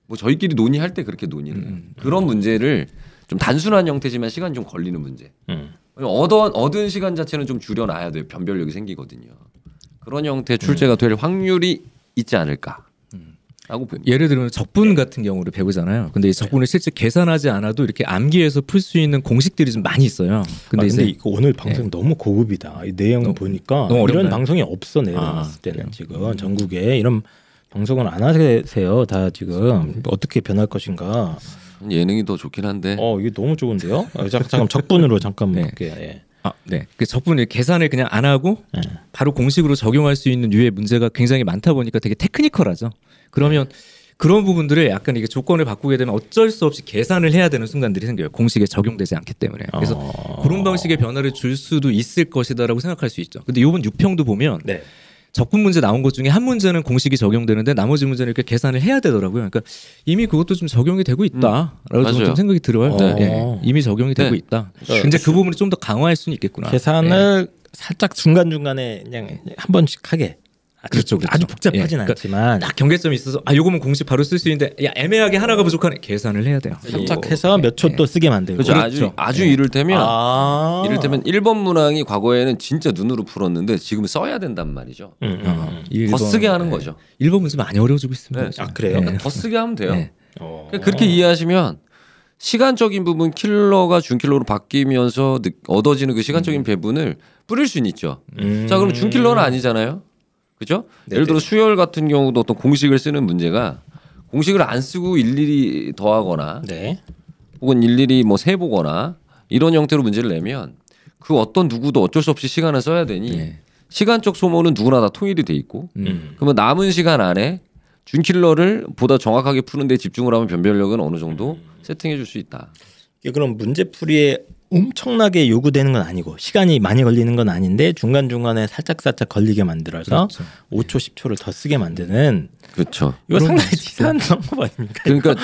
뭐 저희끼리 논의할 때 그렇게 논의를 해요. 그런 문제를 좀 단순한 형태지만 시간이 좀 걸리는 문제. 음. 얻은, 얻은 시간 자체는 좀 줄여놔야 돼요. 변별력이 생기거든요. 그런 형태의 출제가 될 확률이 있지 않을까. 라고 봅니다. 예를 들면 적분 같은 경우를 배우잖아요. 근데 이 적분을 실제 계산하지 않아도 이렇게 암기해서 풀 수 있는 공식들이 좀 많이 있어요. 근데, 근데 아, 이제 근데 이거 오늘 방송 너무 고급이다. 이 내용 너무- 보니까 너무 이런? 방송이 없어 내가 아, 때는 그래요? 지금 전국에 이런 방송을 안 하세요. 다 지금 어떻게 변할 것인가. 예능이 더 좋긴 한데. 어 이게 너무 좋은데요? 어, 잠깐 잠깐 적분으로 잠깐 네. 볼게요. 예. 아, 네. 그 적분을 계산을 그냥 안 하고 네. 바로 공식으로 적용할 수 있는 유의 문제가 굉장히 많다 보니까 되게 테크니컬하죠. 그러면 그런 부분들을 약간 이게 조건을 바꾸게 되면 어쩔 수 없이 계산을 해야 되는 순간들이 생겨요. 공식에 적용되지 않기 때문에. 그래서 어. 그런 방식의 변화를 줄 수도 있을 것이다라고 생각할 수 있죠. 근데 이번 6평도 보면 네. 적분 문제 나온 것 중에 한 문제는 공식이 적용되는데 나머지 문제는 이렇게 계산을 해야 되더라고요. 그러니까 이미 그것도 좀 적용이 되고 있다라고 저는 맞아요. 좀 생각이 들어요. 네. 예, 이미 적용이 되고 네. 있다. 네. 근데 그 부분을 좀 더 강화할 수는 있겠구나. 계산을 살짝 중간 중간에 그냥 한 번씩 하게. 아주, 그렇죠, 그렇죠. 아주 복잡하진 예, 그러니까 않지만 딱 경계점이 있어서 아 요거면 공식 바로 쓸 수 있는데 야 애매하게 하나가 부족하네 계산을 해야 돼요. 살짝 해서 몇 초 또 쓰게 만들고. 그렇죠. 아주 아주 이를 테면 아. 이를 테면 1번 문항이 과거에는 진짜 눈으로 풀었는데 지금 써야 된단 말이죠. 음, 음, 음. 일본- 더 쓰게 하는 네. 거죠. 일본 문제 많이 어려워지고 있습니다. 네. 아, 그래요? 네. 더 쓰게 하면 돼요. 네. 어. 그러니까 그렇게 이해하시면 시간적인 부분 킬러가 준킬러로 바뀌면서 느- 얻어지는 그 시간적인 배분을 뿌릴 수는 있죠. 음. 자 그럼 준킬러는 아니잖아요. 그죠? 예를 들어 수열 같은 경우도 어떤 공식을 쓰는 문제가 공식을 안 쓰고 일일이 더하거나 네. 혹은 일일이 뭐 세보거나 이런 형태로 문제를 내면 그 어떤 누구도 어쩔 수 없이 시간을 써야 되니 네. 시간적 소모는 누구나 다 통일이 돼 있고 음. 그러면 남은 시간 안에 준킬러를 보다 정확하게 푸는 데 집중을 하면 변별력은 어느 정도 세팅해 줄 수 있다. 이게 그럼 문제풀이에 엄청나게 요구되는 건 아니고 시간이 많이 걸리는 건 아닌데 중간 중간에 살짝 살짝 걸리게 만들어서 그렇죠. 5초 10초를 더 쓰게 만드는 그렇죠. 이거 상당히 치사한 방법 아닙니까? 그러니까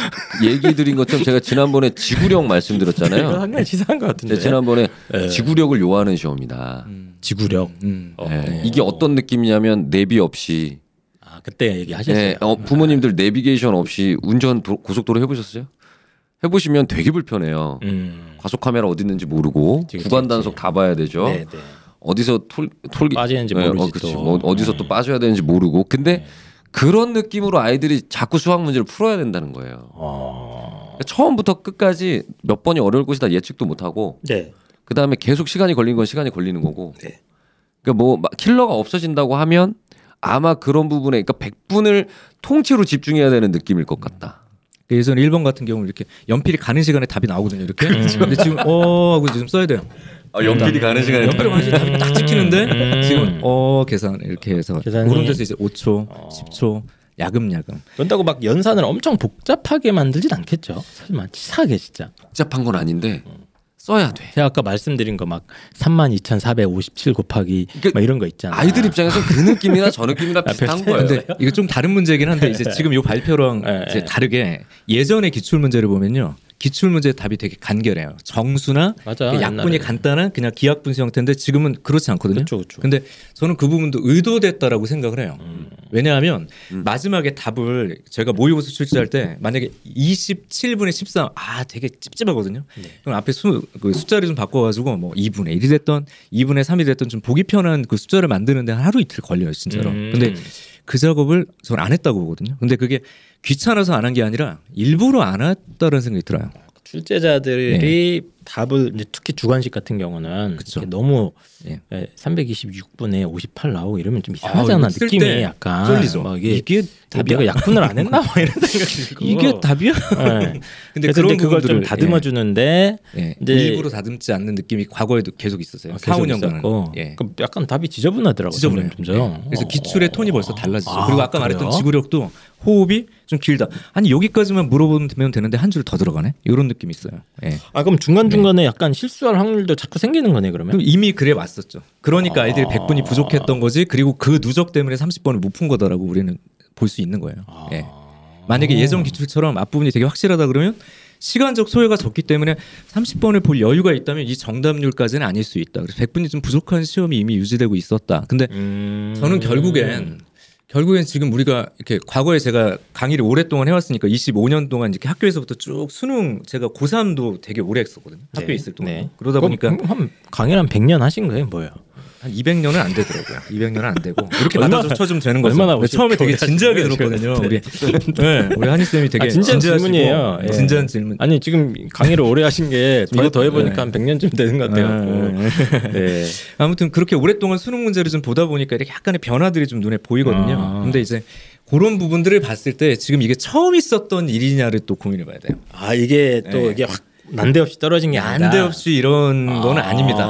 얘기 드린 것처럼 제가 지난번에 지구력 말씀드렸잖아요. 상당히 치사한 것 같은데. 지난번에 네. 지구력을 요하는 시험이다. 지구력. 음. 어. 네. 이게 어떤 느낌이냐면 내비 없이 아 그때 얘기하셨어요. 네, 어, 부모님들 내비게이션 없이 운전 도- 고속도로 해보셨어요? 해보시면 되게 불편해요. 음. 과속 카메라 어디 있는지 모르고 그치, 구간 그치. 단속 다 봐야 되죠. 네, 네. 어디서 톨 톨기 빠지는지 네, 모르지 어, 그치. 또. 뭐 어디서 또 빠져야 되는지 모르고. 근데 네. 그런 느낌으로 아이들이 자꾸 수학 문제를 풀어야 된다는 거예요. 어. 그러니까 처음부터 끝까지 몇 번이 어려울 것이다 예측도 못 하고 네. 그 다음에 계속 시간이 걸린 건 시간이 걸리는 거고. 네. 그러니까 뭐막 킬러가 없어진다고 하면 아마 그런 부분에 그러니까 100분을 통째로 집중해야 되는 느낌일 것 같다. 예전 1번 같은 경우 이렇게 연필이 가는 시간에 답이 나오거든요. 이렇게. 근데 지금 어 하고 지금 써야 돼요. 아, 연필이 가는 시간에 연필이 가는 시간에 답이 딱 찍히는데 음. 지금 어 계산 이렇게 해서 계산이- 그런 데서 이제 5초, 어. 10초 야금야금. 그런다고 막 연산을 엄청 복잡하게 만들진 않겠죠. 설마 치사하게 진짜. 복잡한 건 아닌데 써야 돼. 제가 아까 말씀드린 거 막 32,457 곱하기 그러니까 막 이런 거 있잖아. 아이들 입장에서 그 느낌이나 저 느낌이나 비슷한 비슷해요. 거예요. 근데 이거 좀 다른 문제긴 한데 이제 지금 요 발표랑 네, 이제 네. 다르게 예전의 기출 문제를 보면요. 기출 문제 답이 되게 간결해요. 정수나 맞아. 그 약분이 옛날에. 간단한 그냥 기하 분수 형태인데 지금은 그렇지 않거든요. 그렇죠, 그렇죠. 근데 저는 그 부분도 의도됐다라고 생각을 해요. 음. 왜냐하면 마지막에 답을 제가 모의고사 출제할 때 만약에 27분의 13, 아 되게 찝찝하거든요. 네. 그럼 앞에 수, 그 숫자를 좀 바꿔가지고 뭐 2분의 1이 됐던 2분의 3이 됐던 좀 보기 편한 그 숫자를 만드는데 하루 이틀 걸려요 진짜로. 음. 근데 그 작업을 저는 안 했다고 보거든요. 근데 그게 귀찮아서 안 한 게 아니라 일부러 안 했다는 생각이 들어요. 출제자들이 답을 이제 특히 주관식 같은 경우는 네. 너무 예. 326분에 58 나오고 이러면 좀 아, 이상하잖아 쓸 느낌이 때 약간 쫄리죠. 막 이게, 이게 답이야? 약분을 안 했나 막 이런 생각이 들고 이게 답이야? 네. 근데 그런 그걸 좀 다듬어 주는데 예. 이제- 일부러 다듬지 않는 느낌이 과거에도 계속 있었어요. 4, 5년간은. 예. 그 약간 답이 지저분하더라고요. 지저분해요. 예. 그래서 기출의 톤이 벌써 달라지죠. 아, 그리고 아까 그래요? 말했던 지구력도 호흡이 좀 길다. 아니 여기까지만 물어보면 되는데 한 줄 더 들어가네. 이런 느낌이 있어요. 예. 아 그럼 중간 중간에 약간 실수할 확률도 자꾸 생기는 거네 그러면. 이미 그래 왔었죠. 그러니까 아. 아이들이 100분이 부족했던 거지. 그리고 그 누적 때문에 30번을 못 푼 거다라고 우리는 볼 수 있는 거예요. 아. 예. 만약에 예전 기출처럼 앞부분이 되게 확실하다 그러면 시간적 소요가 적기 때문에 30번을 볼 여유가 있다면 이 정답률까지는 아닐 수 있다. 그래서 100분이 좀 부족한 시험이 이미 유지되고 있었다. 근데 음. 저는 결국엔 결국엔 지금 우리가 이렇게 과거에 제가 강의를 오랫동안 해왔으니까 25년 동안 이렇게 학교에서부터 쭉 수능 제가 고3도 되게 오래 했었거든요. 학교에 있을 동안. 네. 그러다 보니까 한 강의 한 100년 하신 거예요, 뭐예요? 한 200년은 안 되더라고요. 200년은 안 되고 이렇게 얼마나- 맞아서 좀 되는 거죠. 얼마나 처음에 되게 진지하게 오래 들었거든요. 우리 네, 우리 한희 쌤이 되게 아, 진지한 진지하시고 질문이에요. 예. 진지한 질문. 아니 지금 강의를 오래 하신 게 이거 더 해보니까 네. 한 100년쯤 되는 것 같아요. 네. 아무튼 그렇게 오랫동안 수능 문제를 좀 보다 보니까 이렇게 약간의 변화들이 좀 눈에 보이거든요. 아. 근데 이제 그런 부분들을 봤을 때 지금 이게 처음 있었던 일이냐를 또 고민해봐야 돼요. 아 이게 또 네. 이게 확 난데없이 떨어진 게 아니다. 난데없이 이런 건 아. 아닙니다.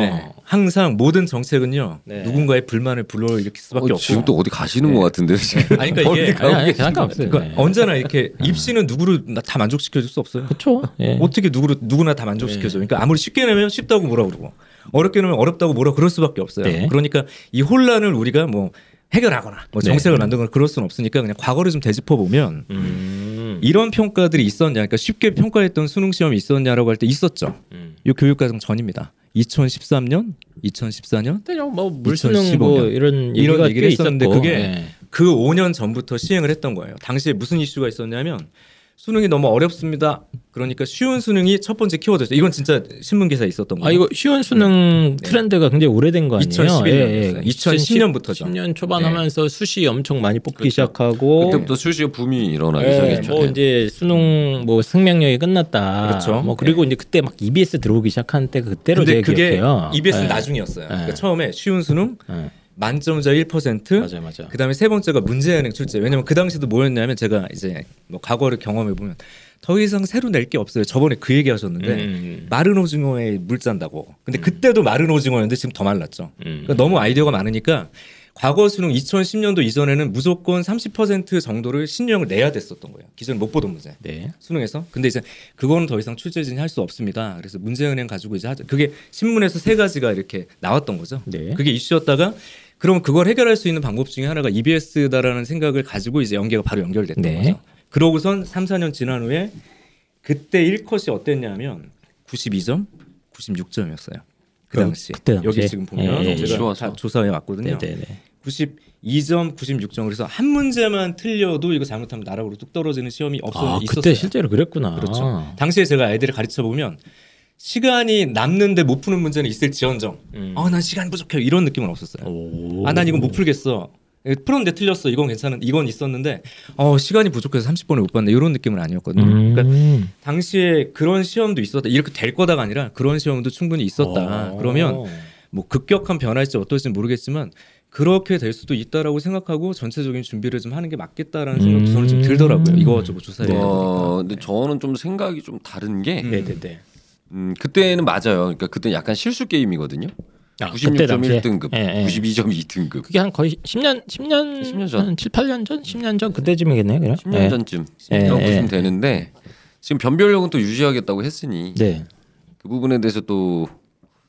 네. 항상 모든 정책은요 네. 누군가의 불만을 불러일으킬 수밖에 어, 없고. 지금 또 어디 가시는 것 같은데 지금. 아니 그러니까 이게 아니, 아니, 상관없어요. 그러니까 네. 언제나 이렇게 입시는 누구를 다 만족시켜 줄 수 없어요. 그렇죠. 예. 어떻게 누구를 누구나 다 만족시켜 줘. 그러니까 아무리 쉽게 내면 쉽다고 뭐라 그러고 어렵게 내면 어렵다고 뭐라 그럴 수밖에 없어요. 네. 그러니까 이 혼란을 우리가 뭐 해결하거나 뭐 네. 정책을 만들거나 그럴 수는 없으니까 그냥 과거를 좀 되짚어 보면 음. 이런 평가들이 있었냐, 그러니까 쉽게 평가했던 수능 시험이 있었냐라고 할 때 있었죠. 음. 이 교육과정 전입니다. 2013년, 2014년 근데 뭐 물수능 뭐 2015년. 이런 이런 얘기가 얘기를 꽤 했었는데 있었고. 그게 예. 그 5년 전부터 시행을 했던 거예요. 당시에 무슨 이슈가 있었냐면 수능이 너무 어렵습니다. 그러니까 쉬운 수능이 첫 번째 키워드였어요. 이건 진짜 신문 기사에 있었던 거예요. 아 이거 쉬운 수능 트렌드가 굉장히 오래된 거 아니에요? 2011년 예, 이었어요. 2010년 부터죠. 10년 초반 네. 하면서 수시 엄청 많이 뽑기 그렇죠. 시작하고 그때부터 수시의 붐이 일어나기 예, 시작했죠. 뭐 이제 수능 뭐 생명력이 끝났다. 그렇죠. 뭐 그리고 이제 그때 막 EBS 들어오기 시작한 때 그때로 근데 그게 기억해요. EBS는 예. 나중이었어요. 그러니까 예. 처음에 쉬운 수능 예. 만점자 1%. 맞아요, 맞아요. 그다음에 세 번째가 문제은행 출제. 왜냐면 그 당시도 뭐였냐면 제가 이제 뭐 과거를 경험해 보면 더 이상 새로 낼 게 없어요. 저번에 그 얘기 하셨는데 음. 마른 오징어에 물 짠다고. 근데 그때도 마른 오징어였는데 지금 더 말랐죠. 음. 그러니까 너무 아이디어가 많으니까 과거 수능 2010년도 이전에는 무조건 30% 정도를 신유형을 내야 됐었던 거예요. 기존에 못 보던 문제. 네. 수능에서. 근데 이제 그거는 더 이상 출제진이 할 수 없습니다. 그래서 문제은행 가지고 이제 하죠. 그게 신문에서 세 가지가 이렇게 나왔던 거죠. 네. 그게 이슈였다가 그러면 그걸 해결할 수 있는 방법 중에 하나가 EBS다라는 생각을 가지고 이제 연계가 바로 연결됐던 네. 거죠. 그러고선 3, 4년 지난 후에 그때 1컷이 어땠냐면 92점, 96점이었어요. 그 그럼 당시. 그때 당시에? 여기 지금 보면 예, 예, 제가 쉬워서. 다 조사해 왔거든요. 네, 네, 네. 92점, 96점. 그래서 한 문제만 틀려도 이거 잘못하면 나락으로 뚝 떨어지는 시험이 없어 아, 있었어요. 그때 실제로 그랬구나. 그렇죠. 당시에 제가 아이들을 가르쳐 보면 시간이 남는데 못 푸는 문제는 있을지언정. 음. 아, 난 시간 부족해. 이런 느낌은 없었어요. 오. 아, 난 이건 못 풀겠어. 풀었는데 틀렸어. 이건 괜찮은. 이건 있었는데 어, 시간이 부족해서 30번을 못 봤네. 이런 느낌은 아니었거든요. 음. 그러니까 당시에 그런 시험도 있었다. 이렇게 될 거다가 아니라 그런 시험도 충분히 있었다. 어. 그러면 뭐 급격한 변화일지 어떨지 모르겠지만 그렇게 될 수도 있다라고 생각하고 전체적인 준비를 좀 하는 게 맞겠다라는 생각도 저는 좀 들더라고요. 이거저거 조사해 보니까. 어, 근데 저는 좀 생각이 좀 다른 게 음. 네네네. 음, 그때는 맞아요. 그러니까 그때 약간 실수 게임이거든요. 아, 그때 당시에? 96.1등급, 예, 예. 92점 2등급. 그게 한 거의 10년 10년 10년 전. 한 7, 8년 전, 10년 전 그때쯤이겠네요, 그냥. 10년 예. 전쯤 예, 이라고 예. 보시면 되는데 지금 변별력은 또 유지하겠다고 했으니 네. 그 부분에 대해서 또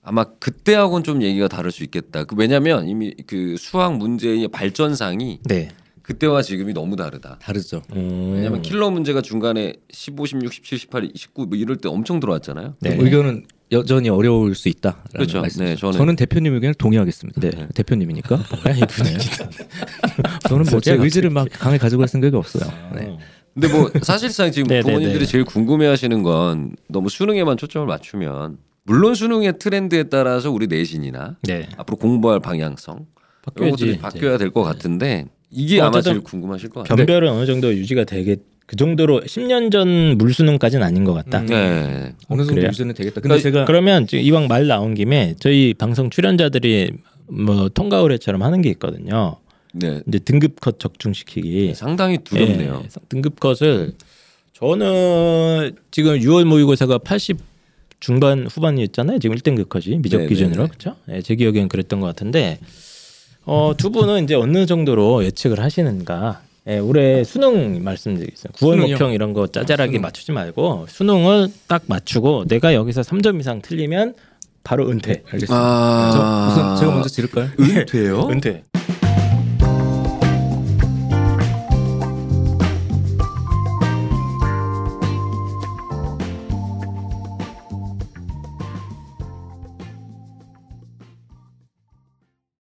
아마 그때하고는 좀 얘기가 다를 수 있겠다. 그 왜냐하면 이미 그 수학 문제의 발전상이 네. 그때와 지금이 너무 다르다. 다르죠. 음. 왜냐면 킬러 문제가 중간에 15, 16, 17, 18, 19 뭐 이럴 때 엄청 들어왔잖아요. 네. 의견은 여전히 어려울 수 있다. 그렇죠. 네, 저는- 저는 대표님 의견을 동의하겠습니다. 네. 대표님이니까. 저는 뭐제 갑자기. 의지를 막 강하게 가져갈 생각이 없어요. 네. 어. 근데 뭐 사실상 지금 네, 네, 부모님들이 네. 제일 궁금해하시는 건 너무 수능에만 초점을 맞추면 물론 수능의 트렌드에 따라서 우리 내신이나 네. 앞으로 공부할 방향성. 바뀌어야 될 것 같은데 이게 아마 어쨌든 제일 궁금하실 것 같아요. 변별은 어느 정도 유지가 되게 그 정도로 10년 전 물수능까지는 아닌 것 같다. 음. 네. 어느 정도 그래요? 유지는 되겠다. 근데 그러니까 제가 그러면 지금 이왕 말 나온 김에 저희 방송 출연자들이 뭐 통과 의뢰처럼 하는 게 있거든요. 네. 이제 등급 컷 적중시키기. 상당히 두렵네요. 예, 등급 컷을 저는 지금 6월 모의고사가 80 중반 후반이었잖아요. 지금 1등급 컷이 미적 네, 기준으로 네, 네. 그렇죠? 예, 제 기억엔 그랬던 것 같은데 어, 두 분은 이제 어느 정도로 예측을 하시는가? 예, 올해 수능 말씀드리겠습니다. 9월 수능이요? 목평 이런 거 짜잘하게 수능. 맞추지 말고 수능을 딱 맞추고 내가 여기서 3점 이상 틀리면 바로 은퇴. 알겠습니다. 아. 저 우선 제가 먼저 지를까요? 은퇴요? 은퇴.